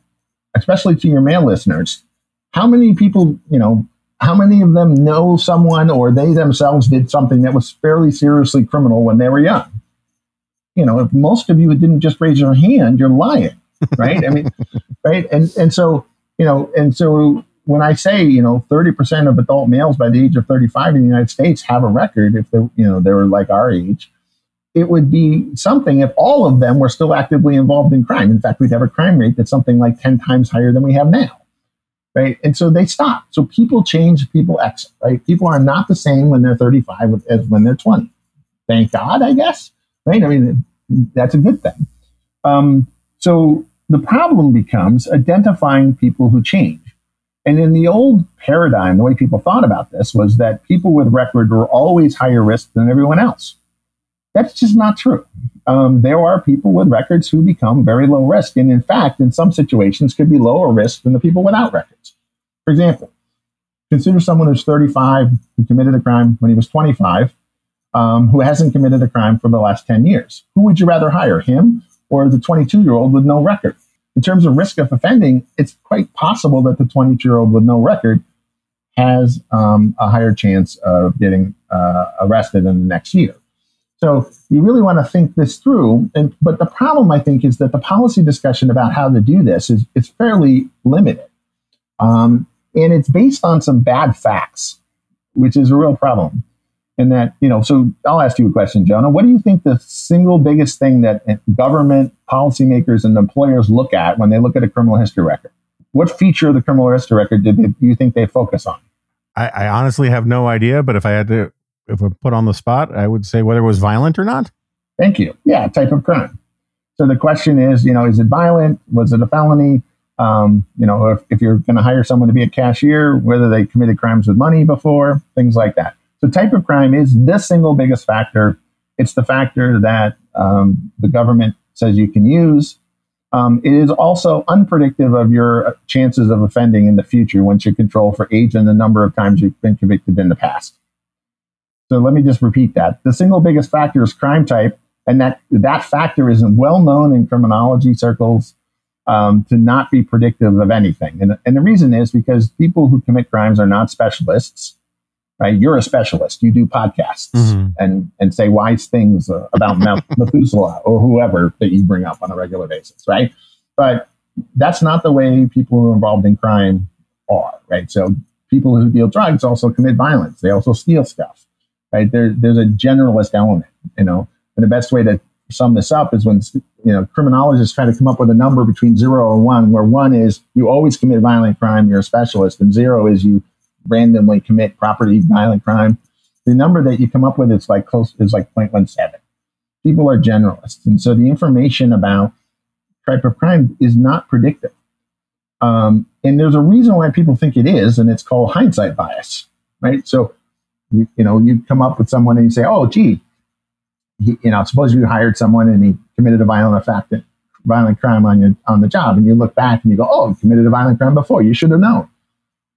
especially to your male listeners, how many people, you know, how many of them know someone or they themselves did something that was fairly seriously criminal when they were young? You know, if most of you didn't just raise your hand, you're lying, right? I mean, right? And and so, you know, and so when I say, you know, 30% of adult males by the age of 35 in the United States have a record if they, you know, they were like our age, it would be something if all of them were still actively involved in crime. In fact, we'd have a crime rate that's something like 10 times higher than we have now. Right. And so they stop. So people change, people exit, right? People are not the same when they're 35 as when they're 20. Thank God, I guess. Right. I mean, that's a good thing. Um, so the problem becomes identifying people who change. And in the old paradigm, the way people thought about this was that people with record were always higher risk than everyone else. That's just not true. Um, there are people with records who become very low risk, and in fact, in some situations, could be lower risk than the people without records. For example, consider someone who's 35 who committed a crime when he was 25, um, who hasn't committed a crime for the last 10 years. Who would you rather hire, him or the 22 year old with no record? In terms of risk of offending, it's quite possible that the 22 year old with no record has um, a higher chance of getting uh, arrested in the next year. So you really want to think this through. And but the problem, I think, is that the policy discussion about how to do this is, is fairly limited. Um, and it's based on some bad facts, which is a real problem. And that, you know, so I'll ask you a question, Jonah. What do you think the single biggest thing that government, policymakers, and employers look at when they look at a criminal history record? What feature of the criminal history record did they, do you think they focus on? I, I honestly have no idea, but if I had to, if I put on the spot, I would say whether it was violent or not. Thank you. Yeah, type of crime. So the question is, you know, is it violent? Was it a felony? Um, you know, if, if you're going to hire someone to be a cashier, whether they committed crimes with money before, things like that. So type of crime is the single biggest factor. It's the factor that um, the government says you can use. Um, it is also unpredictive of your chances of offending in the future once you control for age and the number of times you've been convicted in the past. So let me just repeat that. The single biggest factor is crime type, and that that factor is well known in criminology circles um, to not be predictive of anything. And, and the reason is because people who commit crimes are not specialists, right? You're a specialist. You do podcasts mm-hmm. and, and say wise things uh, about Methuselah or whoever that you bring up on a regular basis, right? But that's not the way people who are involved in crime are, right? So people who deal drugs also commit violence. They also steal stuff, right? There, there's a generalist element, you know, and the best way to sum this up is when you know criminologists try to come up with a number between zero and one, where one is you always commit violent crime, you're a specialist, and zero is you randomly commit property violent crime. The number that you come up with is like close is like 0.17. People are generalists, and so the information about type of crime is not predictive. Um, and there's a reason why people think it is, and it's called hindsight bias, right? So, you, you know, you come up with someone and you say, "Oh, gee, he, you know, suppose you hired someone and he committed a violent effect, violent crime on your, on the job, and you look back and you go, "Oh, committed a violent crime before. You should have known."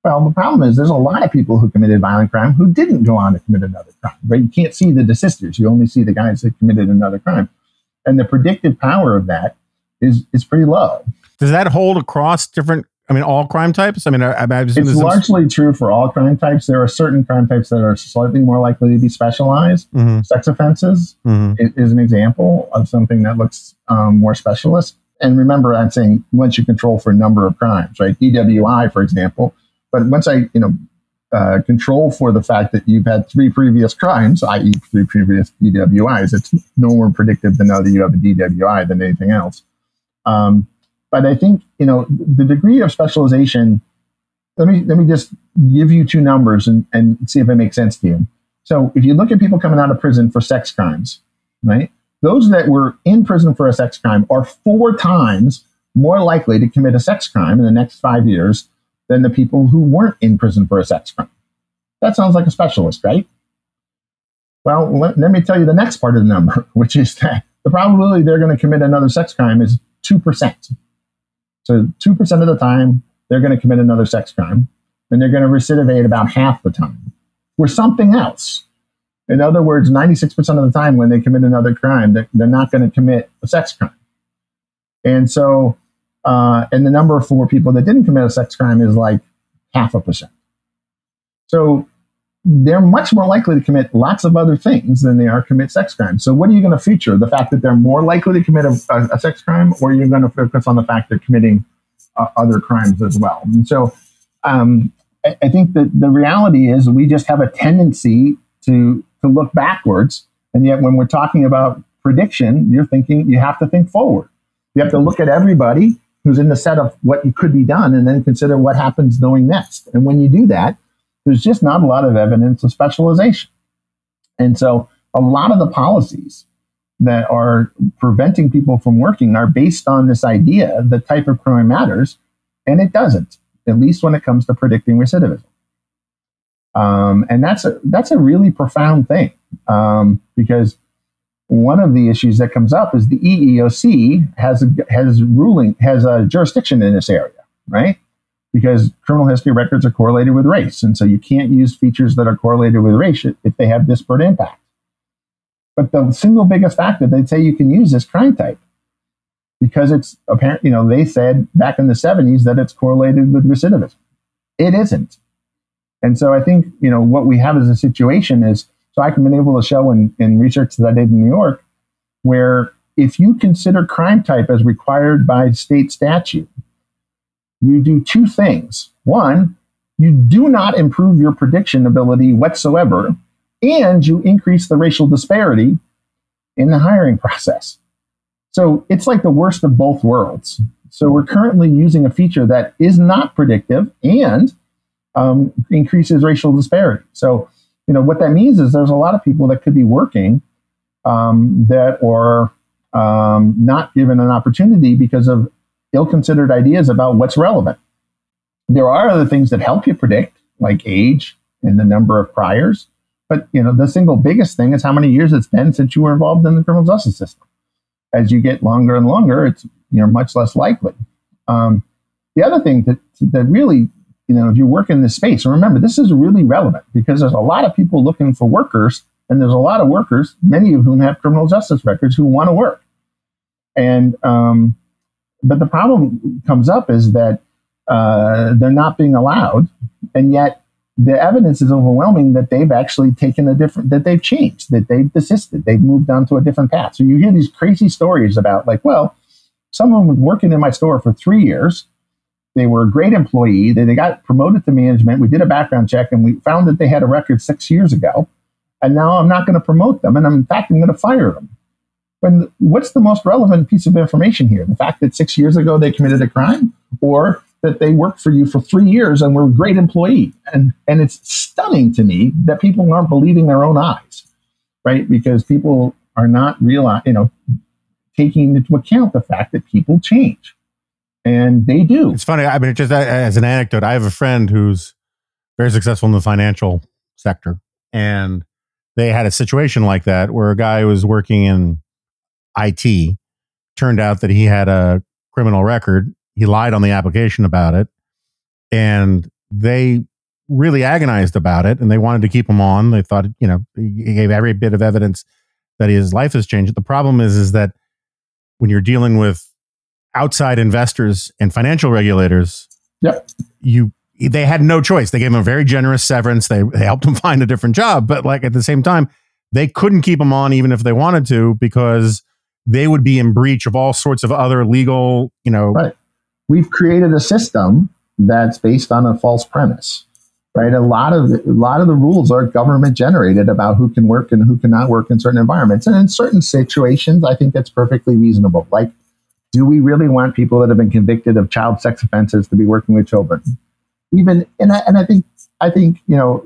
Well, the problem is there's a lot of people who committed violent crime who didn't go on to commit another crime. Right? You can't see the desisters; you only see the guys that committed another crime, and the predictive power of that is is pretty low. Does that hold across different I mean, all crime types. I mean, I, I it's largely true for all crime types. There are certain crime types that are slightly more likely to be specialized. Mm-hmm. Sex offenses mm-hmm. is, is, an example of something that looks um, more specialist. And remember, I'm saying once you control for a number of crimes, right? DWI, for example. But once I, you know, uh, control for the fact that you've had three previous crimes, i.e., three previous DWIs, it's no more predictive to know that you have a DWI than anything else. Um, but I think you know the degree of specialization. Let me let me just give you two numbers and, and see if it makes sense to you. So if you look at people coming out of prison for sex crimes, right? Those that were in prison for a sex crime are four times more likely to commit a sex crime in the next five years than the people who weren't in prison for a sex crime. That sounds like a specialist, right? Well, let, let me tell you the next part of the number, which is that the probability they're going to commit another sex crime is 2%. So 2% of the time, they're going to commit another sex crime, and they're going to recidivate about half the time for something else. In other words, 96% of the time when they commit another crime, they're, they're not going to commit a sex crime. And so, uh, and the number for people that didn't commit a sex crime is like half a percent. So they're much more likely to commit lots of other things than they are commit sex crimes. So, what are you going to feature? The fact that they're more likely to commit a, a, a sex crime, or you're going to focus on the fact they're committing uh, other crimes as well? And so, um, I, I, think that the reality is we just have a tendency to to look backwards, and yet when we're talking about prediction, you're thinking you have to think forward. You have to look at everybody who's in the set of what could be done, and then consider what happens going next. And when you do that there's just not a lot of evidence of specialization. And so a lot of the policies that are preventing people from working are based on this idea that type of crime matters, and it doesn't, at least when it comes to predicting recidivism. Um, and that's a, that's a really profound thing um, because one of the issues that comes up is the EEOC has a, has ruling has a jurisdiction in this area, right? because criminal history records are correlated with race. And so you can't use features that are correlated with race if they have disparate impact. But the single biggest factor they'd say you can use is crime type because it's apparent, you know, they said back in the 70s that it's correlated with recidivism. It isn't. And so I think, you know, what we have as a situation is so I've been able to show in, in research that I did in New York where if you consider crime type as required by state statute, you do two things. One, you do not improve your prediction ability whatsoever, and you increase the racial disparity in the hiring process. So it's like the worst of both worlds. So we're currently using a feature that is not predictive and um, increases racial disparity. So, you know, what that means is there's a lot of people that could be working um, that are um, not given an opportunity because of ill-considered ideas about what's relevant. There are other things that help you predict, like age and the number of priors. But you know, the single biggest thing is how many years it's been since you were involved in the criminal justice system. As you get longer and longer, it's you know much less likely. Um, the other thing that that really you know, if you work in this space, and remember, this is really relevant because there's a lot of people looking for workers, and there's a lot of workers, many of whom have criminal justice records, who want to work. And um, but the problem comes up is that uh, they're not being allowed, and yet the evidence is overwhelming that they've actually taken a different, that they've changed, that they've desisted, they've moved on to a different path. So you hear these crazy stories about, like, well, someone was working in my store for three years they were a great employee. They, they got promoted to management. We did a background check and we found that they had a record six years ago. And now I'm not going to promote them. And I'm, in fact, I'm going to fire them. When, what's the most relevant piece of information here? The fact that six years ago they committed a crime or that they worked for you for three years and were a great employee. And, and it's stunning to me that people aren't believing their own eyes, right? Because people are not realizing, you know, taking into account the fact that people change and they do. It's funny. I mean, just as an anecdote, I have a friend who's very successful in the financial sector, and they had a situation like that where a guy was working in IT turned out that he had a criminal record. He lied on the application about it, and they really agonized about it, and they wanted to keep him on. They thought, you know, he gave every bit of evidence that his life has changed. The problem is, is that when you're dealing with outside investors and financial regulators, yep. you they had no choice. They gave him a very generous severance. They, they helped him find a different job, but like at the same time, they couldn't keep him on even if they wanted to because they would be in breach of all sorts of other legal, you know. Right. We've created a system that's based on a false premise. Right. A lot of a lot of the rules are government generated about who can work and who cannot work in certain environments. And in certain situations, I think that's perfectly reasonable. Like do we really want people that have been convicted of child sex offenses to be working with children? Even and I, and I think I think you know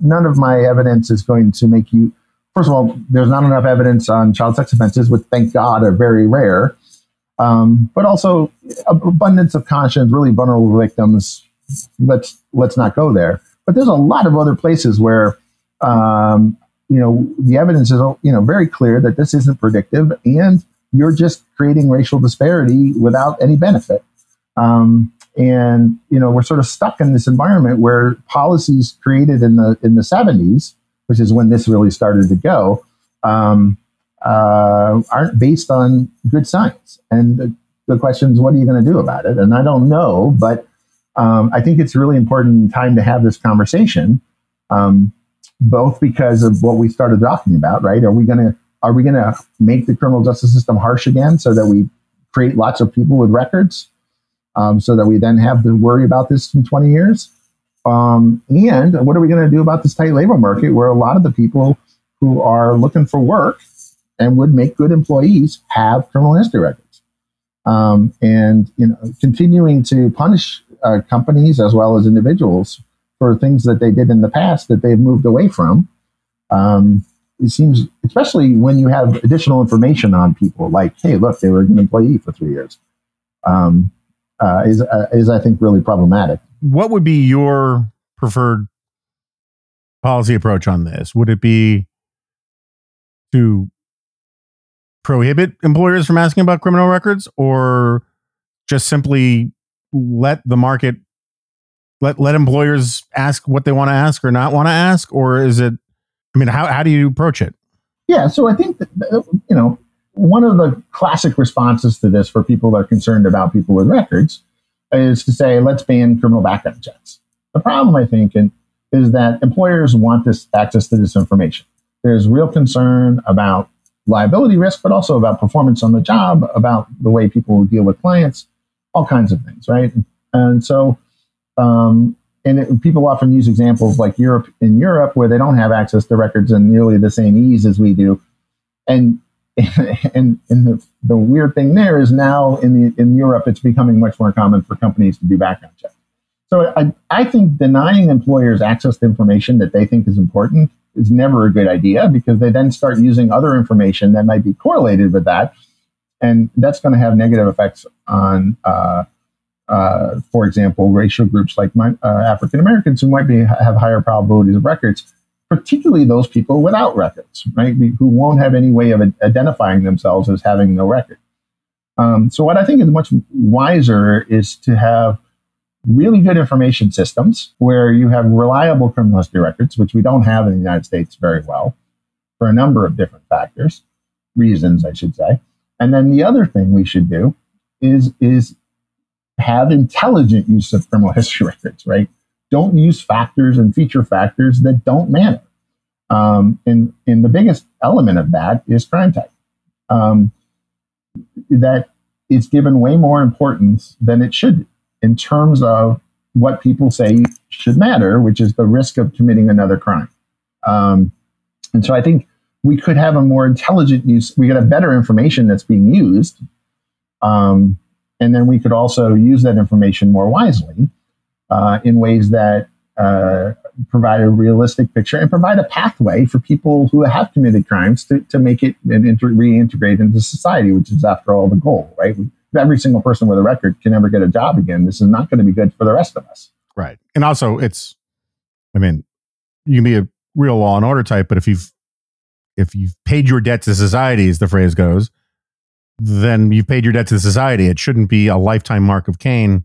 none of my evidence is going to make you. First of all, there's not enough evidence on child sex offenses, which thank God are very rare. Um, but also abundance of conscience, really vulnerable victims. Let's let's not go there. But there's a lot of other places where um, you know the evidence is you know very clear that this isn't predictive and you're just creating racial disparity without any benefit. Um, and you know we're sort of stuck in this environment where policies created in the in the 70s, which is when this really started to go, um, uh, aren't based on good science. And the, the question is, what are you going to do about it? And I don't know, but um, I think it's a really important time to have this conversation, um, both because of what we started talking about. Right? Are we going to are we going to make the criminal justice system harsh again so that we create lots of people with records um, so that we then have to worry about this in 20 years? Um, and what are we going to do about this tight labor market where a lot of the people who are looking for work and would make good employees have criminal history records? Um, and you know, continuing to punish uh, companies as well as individuals for things that they did in the past that they've moved away from. Um, it seems, especially when you have additional information on people, like, hey, look, they were an employee for three years, um, uh, is uh, is I think really problematic. What would be your preferred policy approach on this? Would it be to prohibit employers from asking about criminal records, or just simply let the market let let employers ask what they want to ask or not want to ask, or is it I mean, how, how do you approach it? Yeah, so I think, that, you know, one of the classic responses to this for people that are concerned about people with records is to say, let's ban criminal background checks. The problem, I think, is that employers want this access to this information. There's real concern about liability risk, but also about performance on the job, about the way people deal with clients, all kinds of things, right? And so um, and it, people often use examples like Europe in Europe where they don't have access to records in nearly the same ease as we do, and and and the, the weird thing there is now in the in Europe it's becoming much more common for companies to do background checks. So I, I think denying employers access to information that they think is important is never a good idea because they then start using other information that might be correlated with that. And that's going to have negative effects on, uh, uh, for example, racial groups like uh, African Americans who might be have higher probabilities of records, particularly those people without records, right, who won't have any way of identifying themselves as having no record. Um, so what I think is much wiser is to have really good information systems where you have reliable criminal history records, which we don't have in the United States very well for a number of different factors, reasons, I should say. And then the other thing we should do is, is have intelligent use of criminal history records, right? Don't use factors and feature factors that don't matter. Um, and, and the biggest element of that is crime type. Um, that is given way more importance than it should in terms of what people say should matter, which is the risk of committing another crime. Um, and so I think we could have a more intelligent use. We could have better information that's being used. Um, and then we could also use that information more wisely uh, in ways that uh, provide a realistic picture and provide a pathway for people who have committed crimes to, to make it and inter- reintegrate into society, which is, after all, the goal, right? Every single person with a record can never get a job again. This is not going to be good for the rest of us. Right. And also it's I mean, you can be a real law and order type, but if you've if you've paid your debt to society, as the phrase goes, then you've paid your debt to society. It shouldn't be a lifetime mark of Cain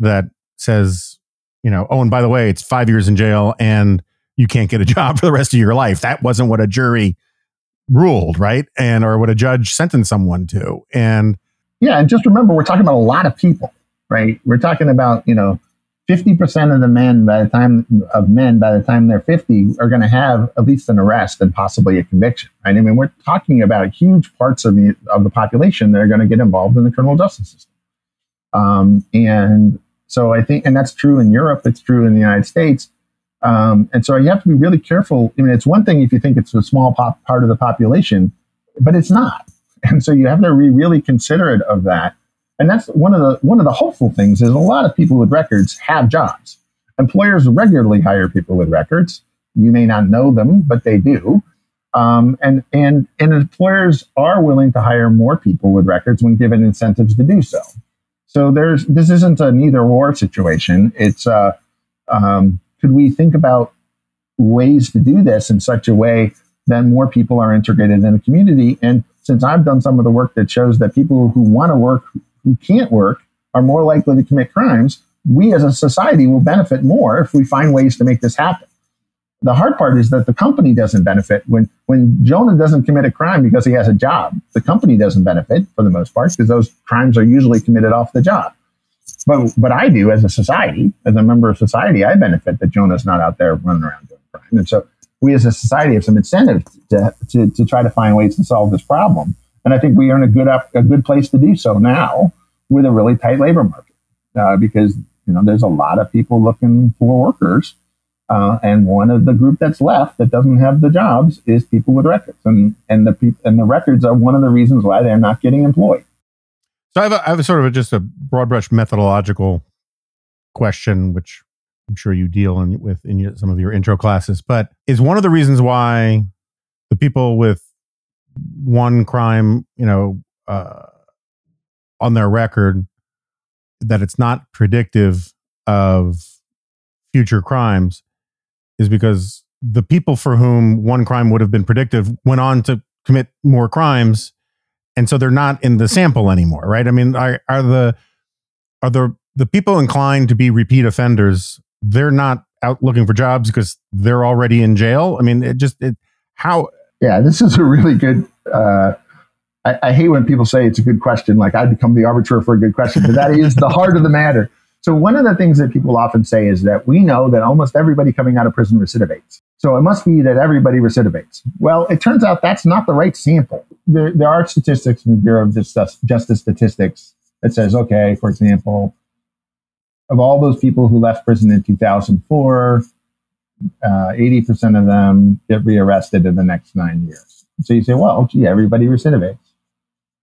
that says, you know, oh, and by the way, it's five years in jail and you can't get a job for the rest of your life. That wasn't what a jury ruled, right? And or what a judge sentenced someone to. And yeah, and just remember, we're talking about a lot of people, right? We're talking about you know, fifty percent of the men by the time of men by the time they're fifty are going to have at least an arrest and possibly a conviction, right? I mean, we're talking about huge parts of the of the population that are going to get involved in the criminal justice system, um, and so I think, and that's true in Europe. It's true in the United States. Um, and so you have to be really careful. I mean, it's one thing if you think it's a small pop, part of the population, but it's not and so you have to be really considerate of that. And that's one of the one of the hopeful things is a lot of people with records have jobs. Employers regularly hire people with records. You may not know them, but they do. Um, and and and employers are willing to hire more people with records when given incentives to do so. So there's this isn't an either or situation. It's uh, um, could we think about ways to do this in such a way that more people are integrated in a community and since I've done some of the work that shows that people who want to work, who can't work, are more likely to commit crimes, we as a society will benefit more if we find ways to make this happen. The hard part is that the company doesn't benefit when when Jonah doesn't commit a crime because he has a job. The company doesn't benefit for the most part because those crimes are usually committed off the job. But but I do as a society, as a member of society, I benefit that Jonah's not out there running around doing crime. And so we as a society have some incentive to, to, to try to find ways to solve this problem. And I think we are in a good a good place to do so now with a really tight labor market uh, because you know there's a lot of people looking for workers, uh, and one of the group that's left that doesn't have the jobs is people with records, and and the pe- and the records are one of the reasons why they're not getting employed. So I have, a, I have a sort of a, just a broad brush methodological question, which I'm sure you deal in, with in your, some of your intro classes, but is one of the reasons why the people with one crime, you know, uh, on their record, that it's not predictive of future crimes, is because the people for whom one crime would have been predictive went on to commit more crimes, and so they're not in the sample anymore, right? I mean, are, are the are the the people inclined to be repeat offenders they're not out looking for jobs because they're already in jail? I mean, it just it, how? Yeah, this is a really good. Uh, I, I, hate when people say it's a good question. Like I become the arbiter for a good question, but that is the heart of the matter. So one of the things that people often say is that we know that almost everybody coming out of prison recidivates. So it must be that everybody recidivates. Well, it turns out that's not the right sample. There, there are statistics in the Bureau of Justice, Justice Statistics that says, okay, for example, of all those people who left prison in 2004, uh, 80% of them get rearrested in the next nine years. So you say, well, gee, everybody recidivates.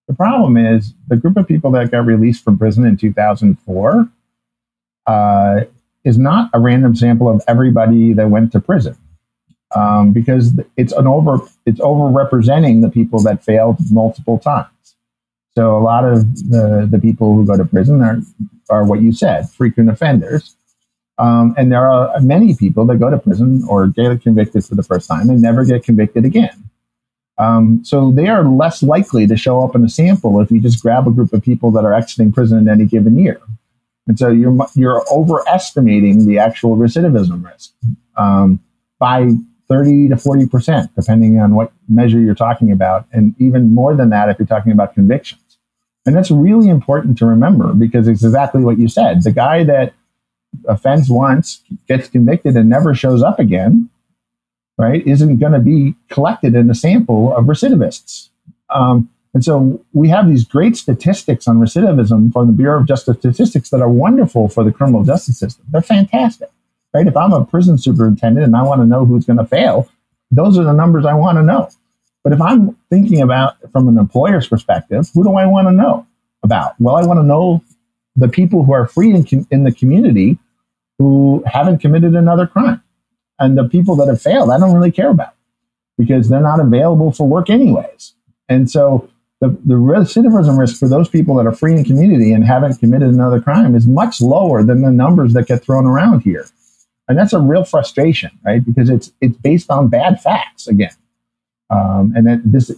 The problem is the group of people that got released from prison in 2004 uh, is not a random sample of everybody that went to prison um, because it's an over it's over representing the people that failed multiple times. So a lot of the, the people who go to prison are, are what you said, frequent offenders. Um, and there are many people that go to prison or get convicted for the first time and never get convicted again. Um, so they are less likely to show up in a sample if you just grab a group of people that are exiting prison in any given year. And so you're you're overestimating the actual recidivism risk um, by 30 to 40 percent, depending on what measure you're talking about, and even more than that if you're talking about convictions. And that's really important to remember because it's exactly what you said. The guy that offends once, gets convicted, and never shows up again, right, isn't going to be collected in a sample of recidivists. Um, and so we have these great statistics on recidivism from the Bureau of Justice Statistics that are wonderful for the criminal justice system. They're fantastic, right? If I'm a prison superintendent and I want to know who's going to fail, those are the numbers I want to know. But if I'm thinking about from an employer's perspective, who do I want to know about? Well, I want to know the people who are free in, in the community who haven't committed another crime. And the people that have failed, I don't really care about because they're not available for work anyways. And so the, the recidivism risk for those people that are free in community and haven't committed another crime is much lower than the numbers that get thrown around here. And that's a real frustration, right? Because it's it's based on bad facts again. Um, and then this,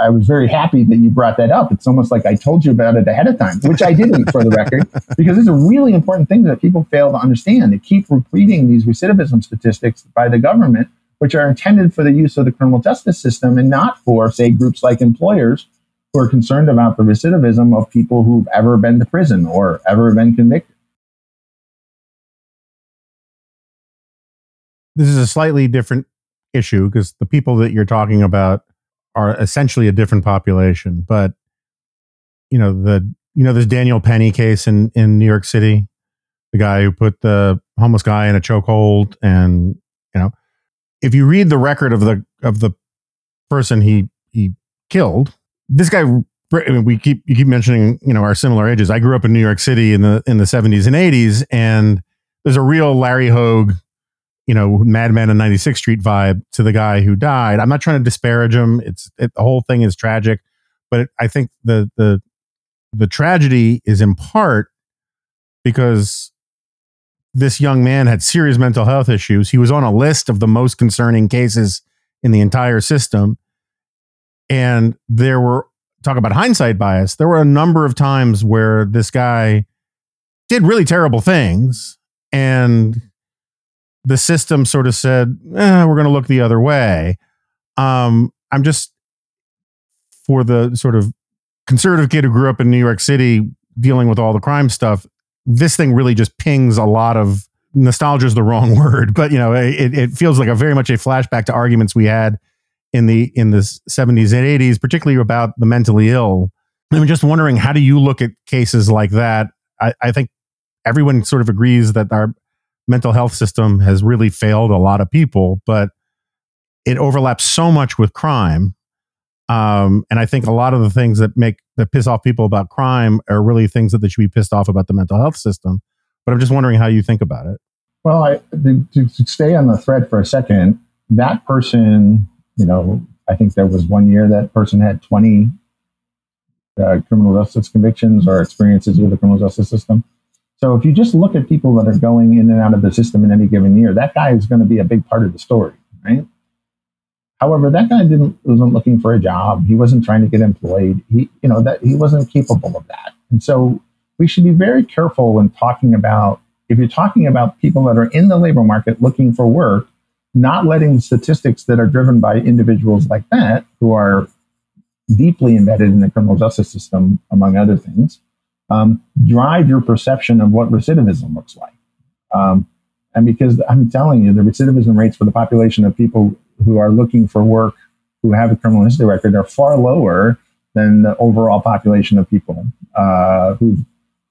I was very happy that you brought that up. It's almost like I told you about it ahead of time, which I didn't for the record, because it's a really important thing that people fail to understand. They keep repeating these recidivism statistics by the government, which are intended for the use of the criminal justice system and not for, say, groups like employers who are concerned about the recidivism of people who've ever been to prison or ever been convicted. This is a slightly different issue because the people that you're talking about are essentially a different population. But you know the you know this Daniel Penny case in in New York City, the guy who put the homeless guy in a chokehold, and you know if you read the record of the of the person he he killed, this guy I mean, we keep you keep mentioning you know our similar ages. I grew up in New York City in the in the seventies and eighties, and there's a real Larry Hogue, you know, Madman and 96th Street vibe to the guy who died. I'm not trying to disparage him. It's it, the whole thing is tragic, but it, I think the the the tragedy is in part because this young man had serious mental health issues. He was on a list of the most concerning cases in the entire system and there were, talk about hindsight bias, there were a number of times where this guy did really terrible things. And the system sort of said, eh, we're going to look the other way. Um, I'm just, for the sort of conservative kid who grew up in New York City dealing with all the crime stuff, this thing really just pings a lot of nostalgia is the wrong word, but you know, it, it feels like a very much a flashback to arguments we had in the in the 70s and 80s, particularly about the mentally ill. I'm just wondering, how do you look at cases like that? I, I think everyone sort of agrees that our mental health system has really failed a lot of people, but it overlaps so much with crime. Um, and I think a lot of the things that make that piss off people about crime are really things that they should be pissed off about the mental health system. But I'm just wondering how you think about it. Well, I, to, to stay on the thread for a second, that person you know, I think there was one year that person had 20 uh, criminal justice convictions or experiences with the criminal justice system. So if you just look at people that are going in and out of the system in any given year, that guy is going to be a big part of the story, right? However, that guy didn't wasn't looking for a job. He wasn't trying to get employed. He, you know, that he wasn't capable of that. And so we should be very careful when talking about if you're talking about people that are in the labor market looking for work, not letting statistics that are driven by individuals like that, who are deeply embedded in the criminal justice system, among other things, um, drive your perception of what recidivism looks like. Um, and because I'm telling you, the recidivism rates for the population of people who are looking for work who have a criminal history record are far lower than the overall population of people uh, who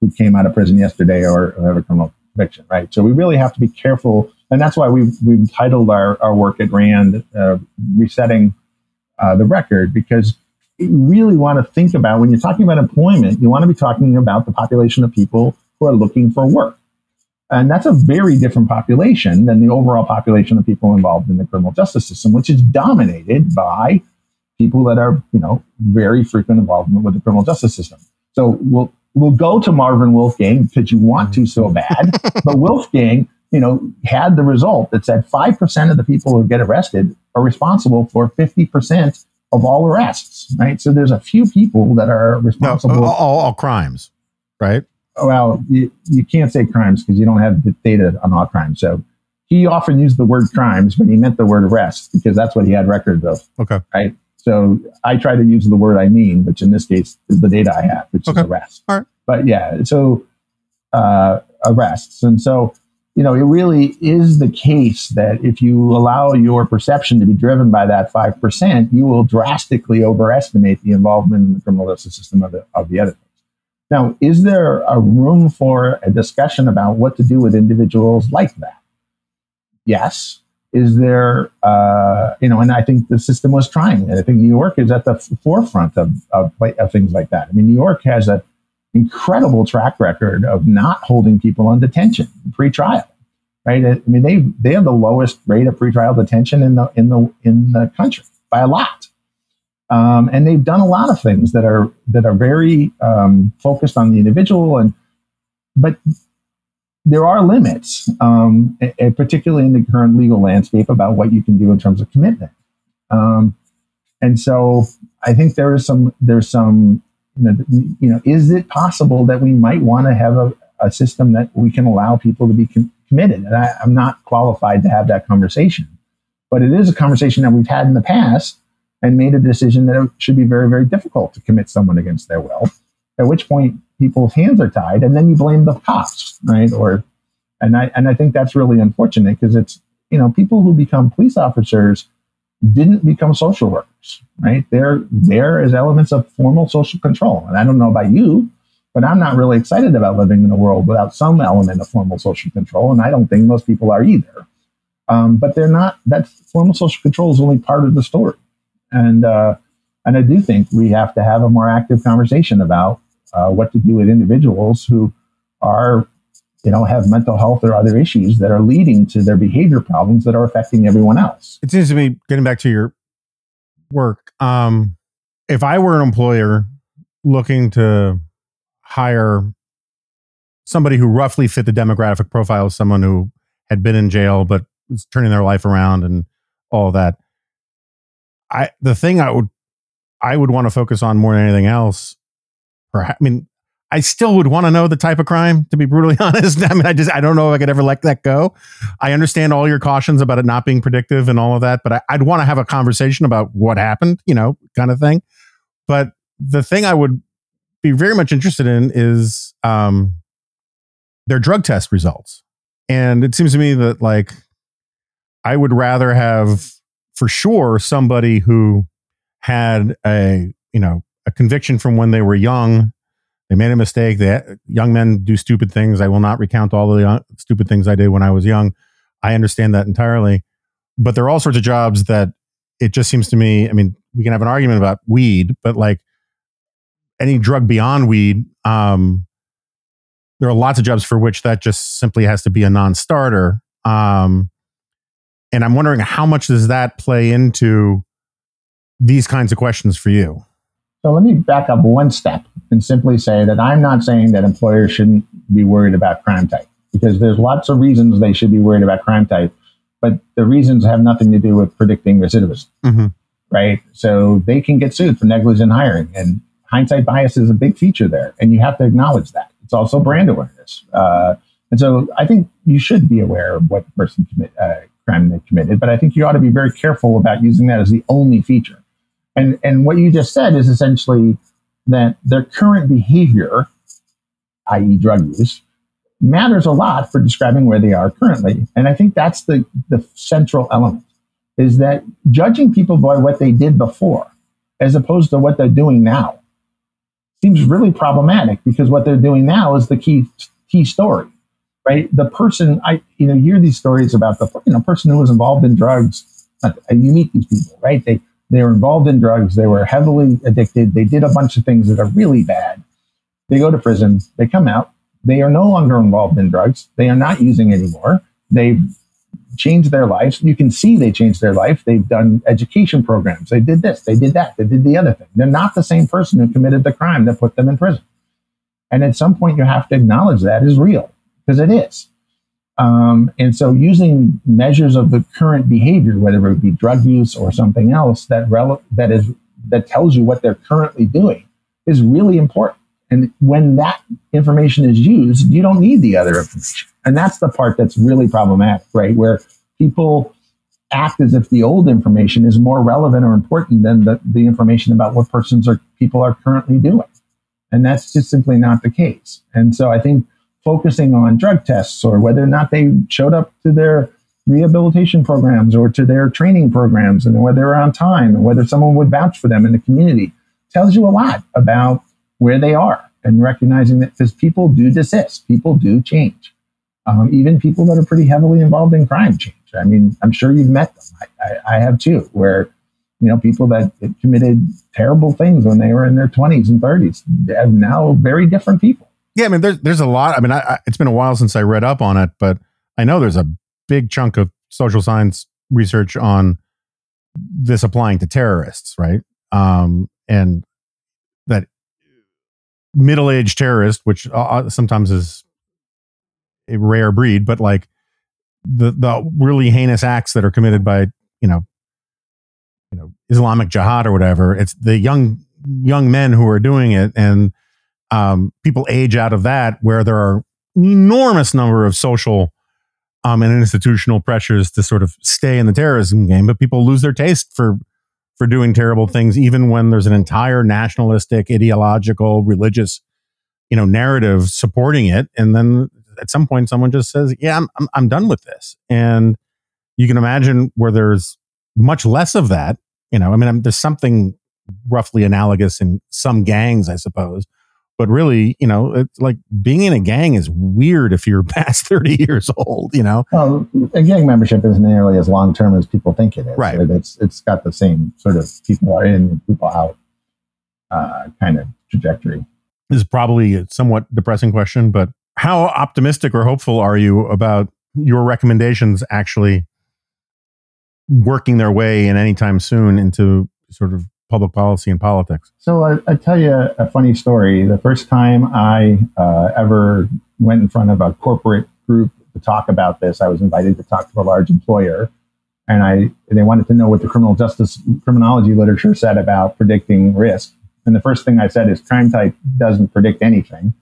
who came out of prison yesterday or, have a criminal conviction, right? So we really have to be careful and that's why we've we've titled our, our work at Rand uh, "Resetting uh, the Record" because really want to think about when you're talking about employment, you want to be talking about the population of people who are looking for work. And that's a very different population than the overall population of people involved in the criminal justice system, which is dominated by people that are, you know, very frequent involvement with the criminal justice system. So we'll we'll go to Marvin Wolfgang because you want to so bad. but Wolfgang, you know, had the result that said five percent of the people who get arrested are responsible for fifty percent of all arrests. Right. So there's a few people that are No, responsible. all, all, all crimes, right? well, you, you can't say crimes because you don't have the data on all crimes. So he often used the word crimes, but he meant the word arrest because that's what he had records of. Okay. Right. So I try to use the word I mean, which in this case is the data I have, which Okay. is arrest. All right. But yeah, so uh, arrests. And so, you know, it really is the case that if you allow your perception to be driven by that 5%, you will drastically overestimate the involvement in the criminal justice system of the, of the other. Now, is there a room for a discussion about what to do with individuals like that? Yes. Is there, uh, you know, and I think the system was trying. And I think New York is at the f- forefront of, of, of things like that. I mean, New York has an incredible track record of not holding people on detention pre-trial, right? I mean, they they have the lowest rate of pretrial detention in the in the in the country by a lot. Um, and they've done a lot of things that are that are very um, focused on the individual and but there are limits um, a- a- particularly in the current legal landscape about what you can do in terms of commitment um, and so i think there is some there's some you know, you know is it possible that we might want to have a, a system that we can allow people to be com- committed and I, i'm not qualified to have that conversation but it is a conversation that we've had in the past and made a decision that it should be very, very difficult to commit someone against their will. At which point, people's hands are tied, and then you blame the cops, right? Or, and I and I think that's really unfortunate because it's you know people who become police officers didn't become social workers, right? They're there as elements of formal social control, and I don't know about you, but I'm not really excited about living in a world without some element of formal social control, and I don't think most people are either. Um, but they're not. That formal social control is only part of the story and uh, and I do think we have to have a more active conversation about uh, what to do with individuals who are, you know, have mental health or other issues that are leading to their behavior problems that are affecting everyone else. It seems to me, getting back to your work, um, if I were an employer looking to hire somebody who roughly fit the demographic profile of someone who had been in jail but was turning their life around and all that, I the thing I would I would want to focus on more than anything else. Perhaps I mean I still would want to know the type of crime. To be brutally honest, I mean I just I don't know if I could ever let that go. I understand all your cautions about it not being predictive and all of that, but I, I'd want to have a conversation about what happened, you know, kind of thing. But the thing I would be very much interested in is um, their drug test results. And it seems to me that like I would rather have for sure somebody who had a you know a conviction from when they were young. They made a mistake. They, young men do stupid things. I will not recount all the young, stupid things I did when I was young. I understand that entirely. But there are all sorts of jobs that it just seems to me. I mean, we can have an argument about weed, but like any drug beyond weed, um, there are lots of jobs for which that just simply has to be a non-starter. Um, and I'm wondering how much does that play into these kinds of questions for you? So let me back up one step and simply say that I'm not saying that employers shouldn't be worried about crime type because there's lots of reasons they should be worried about crime type, but the reasons have nothing to do with predicting recidivism, Mhm. right? So they can get sued for negligent hiring, and hindsight bias is a big feature there, and you have to acknowledge that. It's also brand awareness, uh, and so I think you should be aware of what the person commit uh, crime they committed, but I think you ought to be very careful about using that as the only feature. And and what you just said is essentially that their current behavior, i.e., drug use, matters a lot for describing where they are currently. And I think that's the, the central element is that judging people by what they did before, as opposed to what they're doing now, seems really problematic because what they're doing now is the key key story. Right, the person I you know hear these stories about the you know person who was involved in drugs. uh, You meet these people, right? They they were involved in drugs. They were heavily addicted. They did a bunch of things that are really bad. They go to prison. They come out. They are no longer involved in drugs. They are not using anymore. They've changed their lives. You can see they changed their life. They've done education programs. They did this, they did that, they did the other thing. They're not the same person who committed the crime that put them in prison. And at some point, you have to acknowledge that is real because it is. Um, and so, using measures of the current behavior, whether it be drug use or something else that that is that tells you what they're currently doing, is really important. And when that information is used, you don't need the other information. And that's the part that's really problematic, right? Where people act as if the old information is more relevant or important than the, the information about what persons or people are currently doing. And that's just simply not the case. And so I think focusing on drug tests or whether or not they showed up to their rehabilitation programs or to their training programs and whether they're on time and whether someone would vouch for them in the community tells you a lot about where they are and recognizing that because people do desist, people do change. Um, even people that are pretty heavily involved in crime change. I mean, I'm sure you've met them. I, I, I have too, where you know, people that committed terrible things when they were in their 20s and 30s are now very different people. Yeah, I mean, there's there's a lot. I mean, I, I, it's been a while since I read up on it, but I know there's a big chunk of social science research on this applying to terrorists, right? Um, and that middle-aged terrorist, which uh, uh sometimes is a rare breed, but like the the really heinous acts that are committed by you know you know Islamic Jihad or whatever. It's the young young men who are doing it, and um, people age out of that where there are enormous number of social um, and institutional pressures to sort of stay in the terrorism game, but people lose their taste for for doing terrible things, even when there's an entire nationalistic, ideological, religious, you know, narrative supporting it, and then at some point someone just says, "Yeah, I'm I'm, I'm done with this," and you can imagine where there's much less of that. You know, I mean, I'm, there's something roughly analogous in some gangs, I suppose. But really, you know, it's like being in a gang is weird if you're past 30 years old, you know? Well, a gang membership isn't nearly as long term as people think it is. Right. It's, it's got the same sort of people are in, people out uh, kind of trajectory. This is probably a somewhat depressing question, but how optimistic or hopeful are you about your recommendations actually working their way in any time soon into sort of public policy and politics. So I, I tell you a funny story. The first time I uh, ever went in front of a corporate group to talk about this, I was invited to talk to a large employer, and I they wanted to know what the criminal justice criminology literature said about predicting risk. And the first thing I said is crime type doesn't predict anything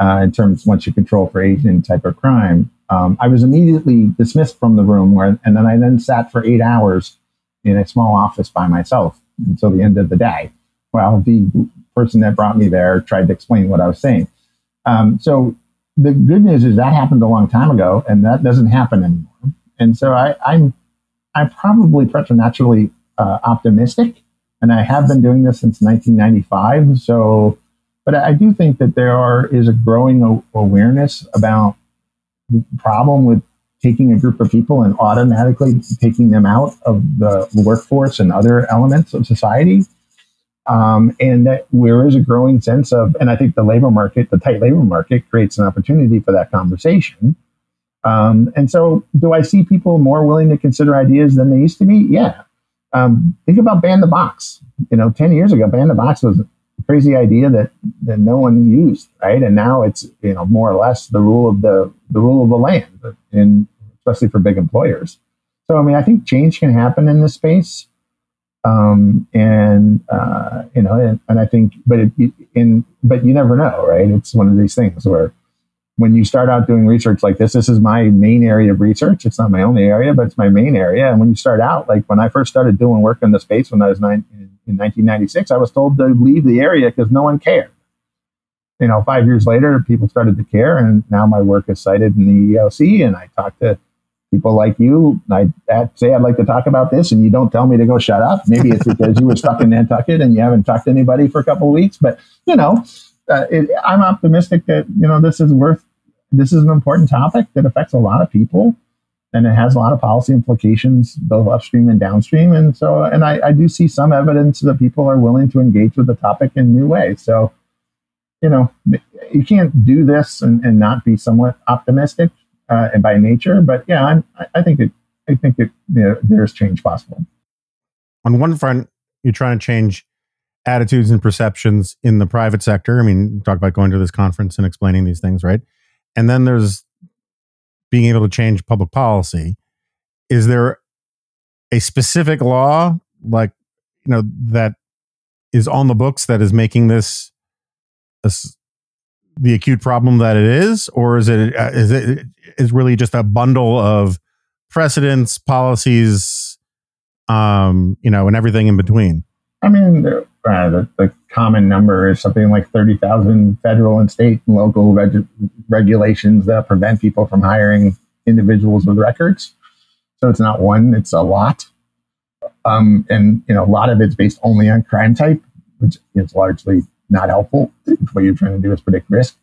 uh, in terms once you control for age and type of crime um, I was immediately dismissed from the room, where, and then I then sat for eight hours in a small office by myself until the end of the day. Well, the person that brought me there tried to explain what I was saying. Um, so the good news is that happened a long time ago, and that doesn't happen anymore. And so I, I'm I'm probably preternaturally uh, optimistic, and I have been doing this since 1995. So, but I do think that there are is a growing awareness about the problem with taking a group of people and automatically taking them out of the workforce and other elements of society. Um, and that there is a growing sense of, and I think the labor market, the tight labor market, creates an opportunity for that conversation. Um, and so, do I see people more willing to consider ideas than they used to be? Yeah. Um, think about ban the box. You know, 10 years ago, ban the box was a crazy idea that that no one used, right? And now it's you know more or less the rule of the the rule of the land, in especially for big employers. So I mean, I think change can happen in this space, um, and uh, you know, and, and I think, but it, in but you never know, right? It's one of these things where when you start out doing research like this, this is my main area of research. It's not my only area, but it's my main area. And when you start out, like when I first started doing work in the space when I was nine, in 1996, I was told to leave the area because no one cared. You know, five years later, people started to care, and now my work is cited in the EEOC, and I talk to people like you. I say I'd like to talk about this, and you don't tell me to go shut up. Maybe it's because you were stuck in Nantucket and you haven't talked to anybody for a couple of weeks. But you know, uh, it, I'm optimistic that you know this is worth. This is an important topic that affects a lot of people and it has a lot of policy implications both upstream and downstream and so and I, I, do see some evidence that people are willing to engage with the topic in new ways so you know, you can't do this and, and not be somewhat optimistic uh, and by nature. But yeah, I'm, I think it, I think it, you know, there's change possible. On one front, you're trying to change attitudes and perceptions in the private sector. I mean, you talk about going to this conference and explaining these things, right? And then there's being able to change public policy. Is there a specific law like you know that is on the books that is making this a, the acute problem that it is, or is it uh, is it is really just a bundle of precedents, policies, um, you know, and everything in between? I mean, uh, the, the, common number is something like 30,000 federal and state and local reg- regulations that prevent people from hiring individuals with records. So it's not one, it's a lot. Um, and you know, a lot of it's based only on crime type, which is largely not helpful. What you're trying to do is predict risk.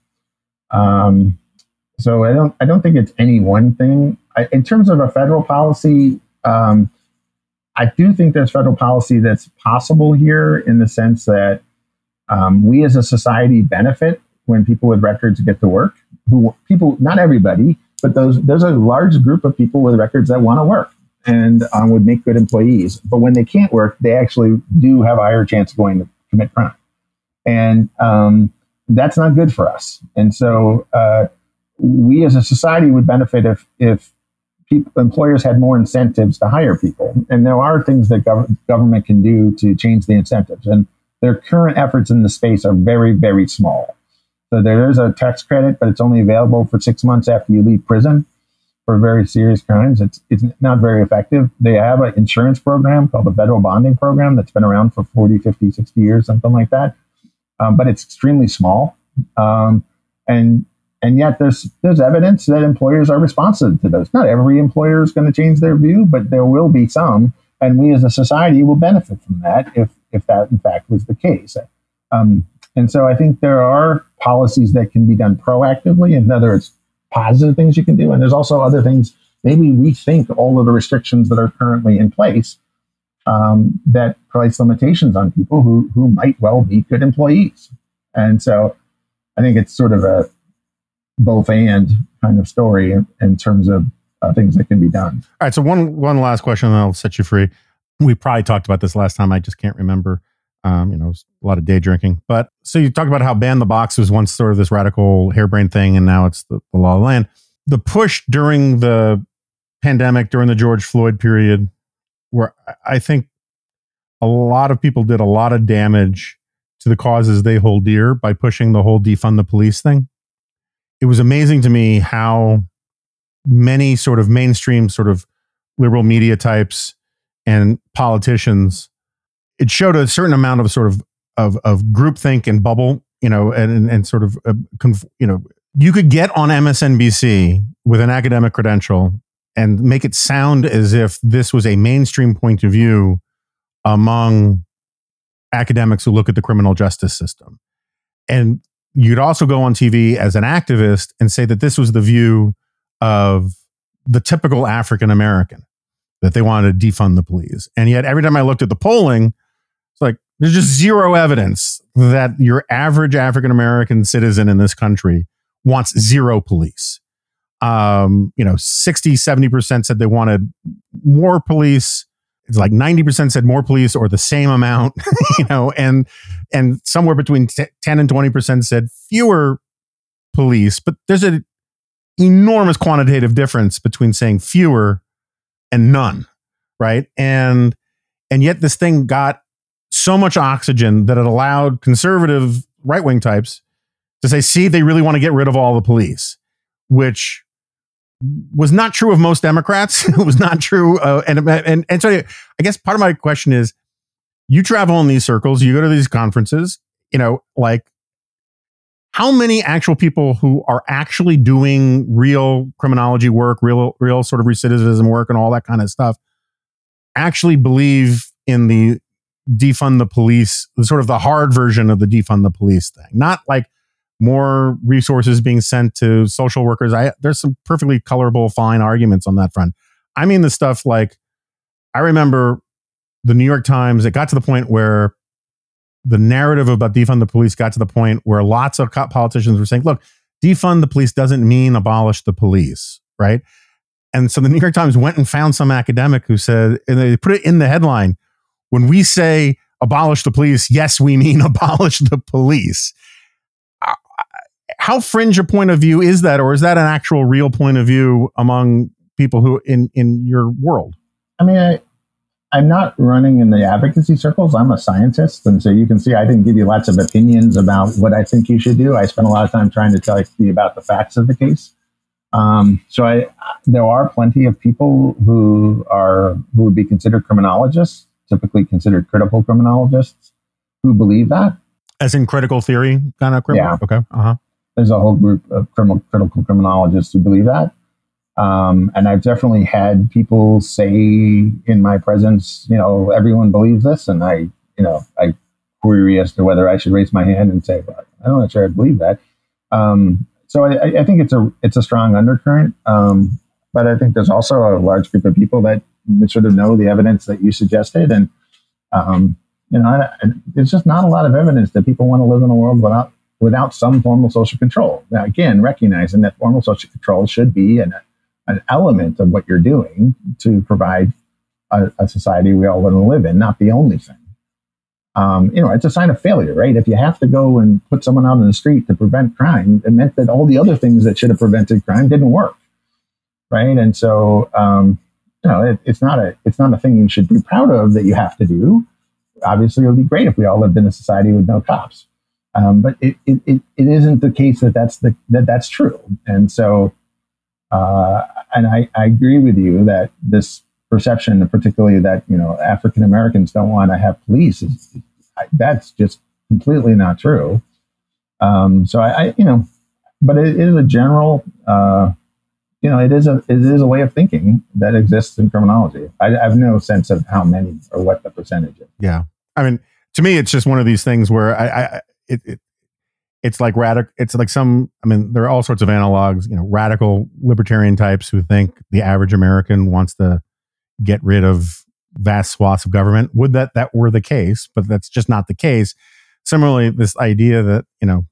Um, so I don't I don't think it's any one thing. I, in terms of a federal policy, um, I do think there's federal policy that's possible here in the sense that um, we as a society benefit when people with records get to work. Who people, not everybody, but those there's a large group of people with records that want to work and um, would make good employees. But when they can't work, they actually do have a higher chance of going to commit crime, and um, that's not good for us. And so uh, we as a society would benefit if if people, employers had more incentives to hire people. And there are things that gov- government can do to change the incentives, and their current efforts in the space are very very small. So there is a tax credit, but it's only available for six months after you leave prison for very serious crimes. It's, it's not very effective. They have an insurance program called the federal bonding program that's been around for 40, 50, 60 years, something like that. Um, but it's extremely small. Um, and and yet there's there's evidence that employers are responsive to those. Not every employer is going to change their view, but there will be some, and we as a society will benefit from that if if that in fact was the case. Um, and so I think there are policies that can be done proactively. In other words, positive things you can do. And there's also other things, maybe rethink all of the restrictions that are currently in place um, that place limitations on people who, who might well be good employees. And so I think it's sort of a both and kind of story in, in terms of uh, things that can be done. All right. So one one last question, and I'll set you free. We probably talked about this last time. I just can't remember. Um, you know, a lot of day drinking. But so you talked about how ban the box was once sort of this radical harebrained thing, and now it's the, the law of the land. The push during the pandemic, during the George Floyd period, where I think a lot of people did a lot of damage to the causes they hold dear by pushing the whole defund the police thing. It was amazing to me how many sort of mainstream, sort of liberal media types and politicians it showed a certain amount of sort of of of groupthink and bubble, you know, and and sort of uh, you know, you could get on MSNBC with an academic credential and make it sound as if this was a mainstream point of view among academics who look at the criminal justice system. And you'd also go on TV as an activist and say that this was the view of the typical African American, that they wanted to defund the police. And yet, every time I looked at the polling, it's like there's just zero evidence that your average African American citizen in this country wants zero police. Um, you know, 60, 70% said they wanted more police. It's like 90% said more police or the same amount, you know, and and somewhere between 10 and 20% said fewer police, but there's an enormous quantitative difference between saying fewer and none, right? And and yet this thing got so much oxygen that it allowed conservative right wing types to say, see, they really want to get rid of all the police, which was not true of most Democrats. it was not true. Uh, and, and, and so I guess part of my question is you travel in these circles, you go to these conferences, you know, like how many actual people who are actually doing real criminology work, real, real sort of recidivism work and all that kind of stuff actually believe in the defund the police, sort of the hard version of the defund the police thing, not like more resources being sent to social workers. I there's some perfectly colorable, fine arguments on that front. I mean the stuff like I remember the New York Times. It got to the point where the narrative about defund the police got to the point where lots of politicians were saying, look, defund the police doesn't mean abolish the police, right? And so the New York Times went and found some academic who said, and they put it in the headline when we say abolish the police, yes, we mean abolish the police. Uh, how fringe a point of view is that, or is that an actual real point of view among people who in in your world? I mean, I, I'm not running in the advocacy circles. I'm a scientist. And so you can see I didn't give you lots of opinions about what I think you should do. I spent a lot of time trying to tell you about the facts of the case. Um, so I, there are plenty of people who are who would be considered criminologists, typically considered critical criminologists, who believe that. As in critical theory kind of criminal? Yeah. Okay. Uh-huh. There's a whole group of criminal, critical criminologists who believe that. Um, and I've definitely had people say in my presence, you know, everyone believes this. And I, you know, I query as to whether I should raise my hand and say, well, I'm not sure I believe that. Um, so I, I, think it's a it's a strong undercurrent. Um, but I think there's also a large group of people that sort of know the evidence that you suggested, and um, you know, I, there's just not a lot of evidence that people want to live in a world without without some formal social control. Now, again, recognizing that formal social control should be an an element of what you're doing to provide a, a society we all want to live in, not the only thing um, you know, it's a sign of failure, right? If you have to go and put someone out in the street to prevent crime, it meant that all the other things that should have prevented crime didn't work, right? And so, um, you know, it, it's not a it's not a thing you should be proud of that you have to do. Obviously, it would be great if we all lived in a society with no cops, um, but it, it, it, it isn't the case that that's the that that's true. And so, uh, and I, I agree with you that this perception, particularly that you know African Americans don't want to have police, is, that's just completely not true. Um, so I, I, you know, but it is a general, uh, you know, it is a it is a way of thinking that exists in criminology. I, I have no sense of how many or what the percentage is. Yeah, I mean, to me, it's just one of these things where I, I it, it it's like radical it's like some i mean there are all sorts of analogs you know radical libertarian types who think the average american wants to get rid of vast swaths of government. Would that that were the case, but that's just not the case. Similarly, this idea that you know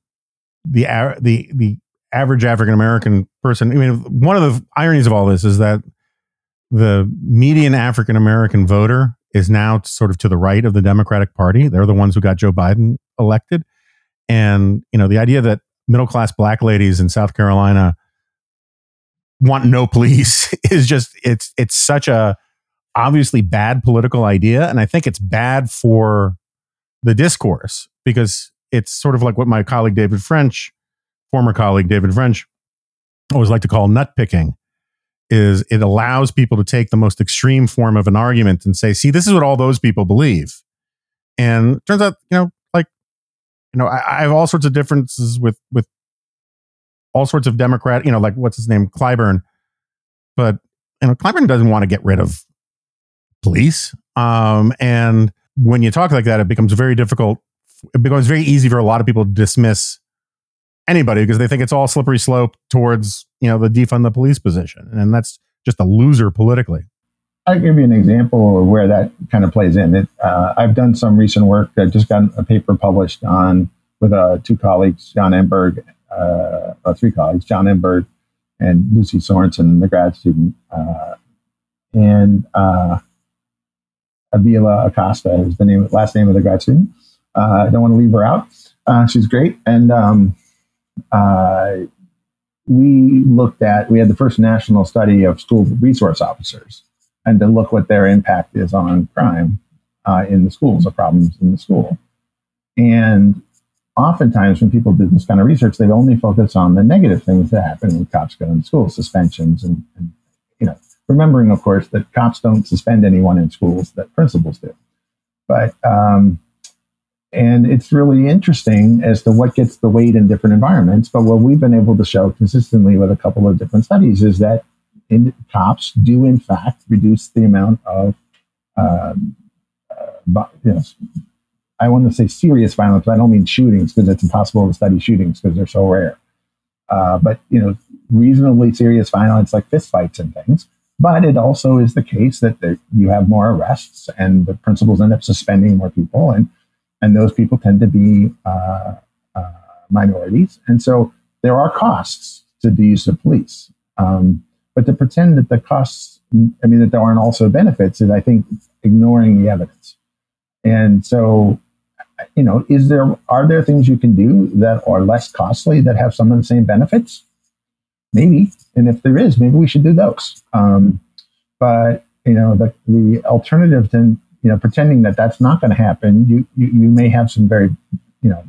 the the the average African American person. I mean, one of the ironies of all this is that the median African American voter is now sort of to the right of the Democratic Party. They're the ones who got Joe Biden elected, and you know the idea that middle class black ladies in South Carolina want no police is just it's it's such a obviously bad political idea. And I think it's bad for the discourse because it's sort of like what my colleague David French, former colleague David French, always like to call nut picking is it allows people to take the most extreme form of an argument and say, see, this is what all those people believe. And turns out, you know, you know, I, I have all sorts of differences with with all sorts of Democrat, you know, like what's his name, Clyburn. But you know, Clyburn doesn't want to get rid of police. Um, and when you talk like that, it becomes very difficult. It becomes very easy for a lot of people to dismiss anybody because they think it's all slippery slope towards you know the defund the police position, and that's just a loser politically. I'll give you an example of where that kind of plays in. It, uh, I've done some recent work. I just got a paper published on with uh, two colleagues, John Engberg, uh, uh, three colleagues, John Engberg and Lucy Sorensen, the grad student, uh, and uh, Avila Acosta is the name, last name of the grad student. I don't want to leave her out. She's great. And um, we looked at, we had the first national study of school resource officers and to look what their impact is on crime uh, in the schools or problems in the school. And oftentimes when people do this kind of research, they only focus on the negative things that happen when cops go in school, suspensions and, and you know, remembering, of course, that cops don't suspend anyone in schools, that principals do. But, um, and it's really interesting as to what gets the weight in different environments. But what we've been able to show consistently with a couple of different studies is that in, cops do, in fact, reduce the amount of, um, uh, you know, I want to say serious violence, but I don't mean shootings because it's impossible to study shootings because they're so rare. Uh, but you know, reasonably serious violence like fistfights and things but it also is the case that there, you have more arrests and the principals end up suspending more people. And and those people tend to be uh, uh, minorities, and so there are costs to the use of police. Um, but to pretend that the costs, I mean, that there aren't also benefits, is I think ignoring the evidence. And so, you know, is there are there things you can do that are less costly that have some of the same benefits? Maybe, and if there is, maybe we should do those. Um, but you know, the the alternative to you know pretending that that's not going to happen, you, you you may have some very you know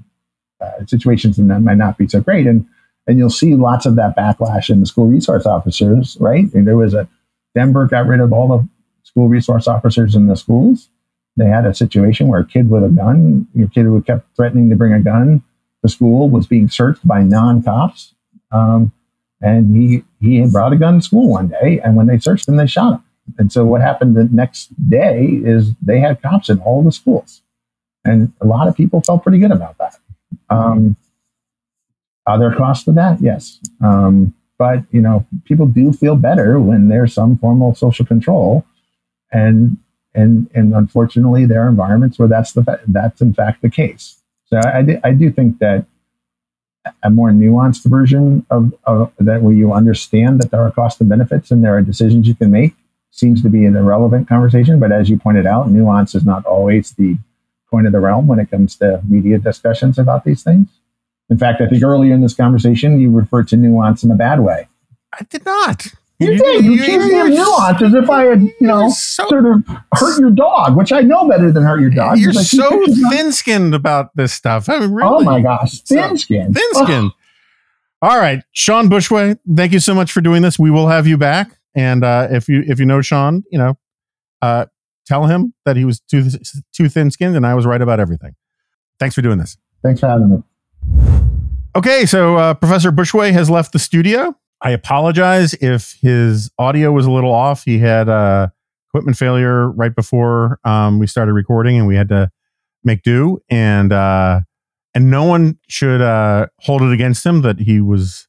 uh, situations that might not be so great, and and you'll see lots of that backlash in the school resource officers, right? And there was a Denver got rid of all the school resource officers in the schools. They had a situation where a kid with a gun, your kid who kept threatening to bring a gun to school, was being searched by non-cops. Um, and he he brought a gun to school one day, and when they searched him, they shot him. And so what happened the next day is they had cops in all the schools, and a lot of people felt pretty good about that. Um, are there costs to that? Yes, um, but you know people do feel better when there's some form of social control, and and and unfortunately there are environments where that's the that's in fact the case. So I, I do think that a more nuanced version of, of that where you understand that there are costs and benefits and there are decisions you can make seems to be an irrelevant conversation. But as you pointed out, nuance is not always the point of the realm when it comes to media discussions about these things. In fact, I think earlier in this conversation, you referred to nuance in a bad way. I did not. You, you did. You, you accused me of nuance as if I had, you know, so, sort of hurt your dog, which I know better than hurt your dog. You're so thin-skinned about this stuff. I mean, really. Oh my gosh, thin-skinned. Thin-skinned. All right, Shawn Bushway, thank you so much for doing this. We will have you back, and uh, if you if you know Shawn, you know, uh, tell him that he was too too thin-skinned, and I was right about everything. Thanks for doing this. Thanks for having me. Okay, so uh, Professor Bushway has left the studio. I apologize if his audio was a little off. He had uh, equipment failure right before um, we started recording, and we had to make do. And uh, and no one should uh, hold it against him that he was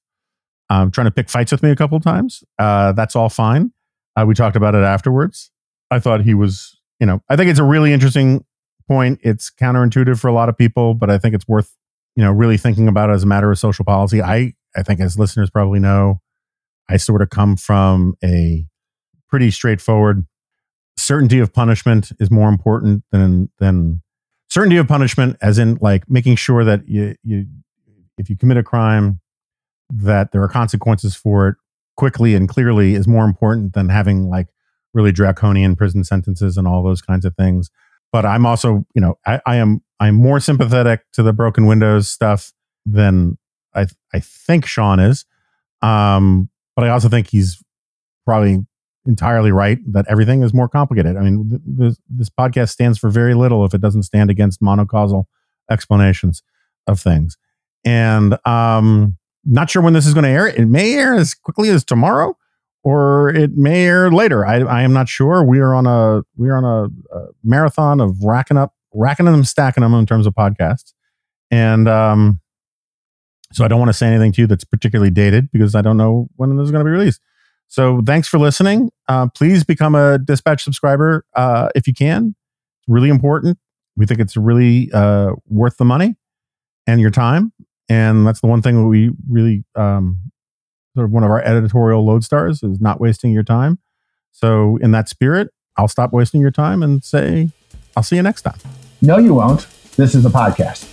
um, trying to pick fights with me a couple of times. Uh, that's all fine. Uh, we talked about it afterwards. I thought he was, you know, I think it's a really interesting point. It's counterintuitive for a lot of people, but I think it's worth, you know, really thinking about it as a matter of social policy. I I think as listeners probably know, I sort of come from a pretty straightforward certainty of punishment is more important than than certainty of punishment as in like making sure that you you if you commit a crime that there are consequences for it quickly and clearly is more important than having like really draconian prison sentences and all those kinds of things but i'm also you know i, I am i'm more sympathetic to the broken windows stuff than I I think Shawn is, um, but I also think he's probably entirely right that everything is more complicated. I mean, th- this, this podcast stands for very little if it doesn't stand against monocausal explanations of things. And um, not sure when this is going to air. It may air as quickly as tomorrow, or it may air later. I, I am not sure. We are on a we are on a, a, marathon of racking up, racking them, stacking them in terms of podcasts. And um, so I don't want to say anything to you that's particularly dated because I don't know when this is going to be released. So thanks for listening. Uh, please become a Dispatch subscriber uh, if you can. It's really important. We think it's really uh, worth the money and your time. And that's the one thing that we really um, sort of one of our editorial lodestars is not wasting your time. So in that spirit, I'll stop wasting your time and say, I'll see you next time. No, you won't. This is a podcast.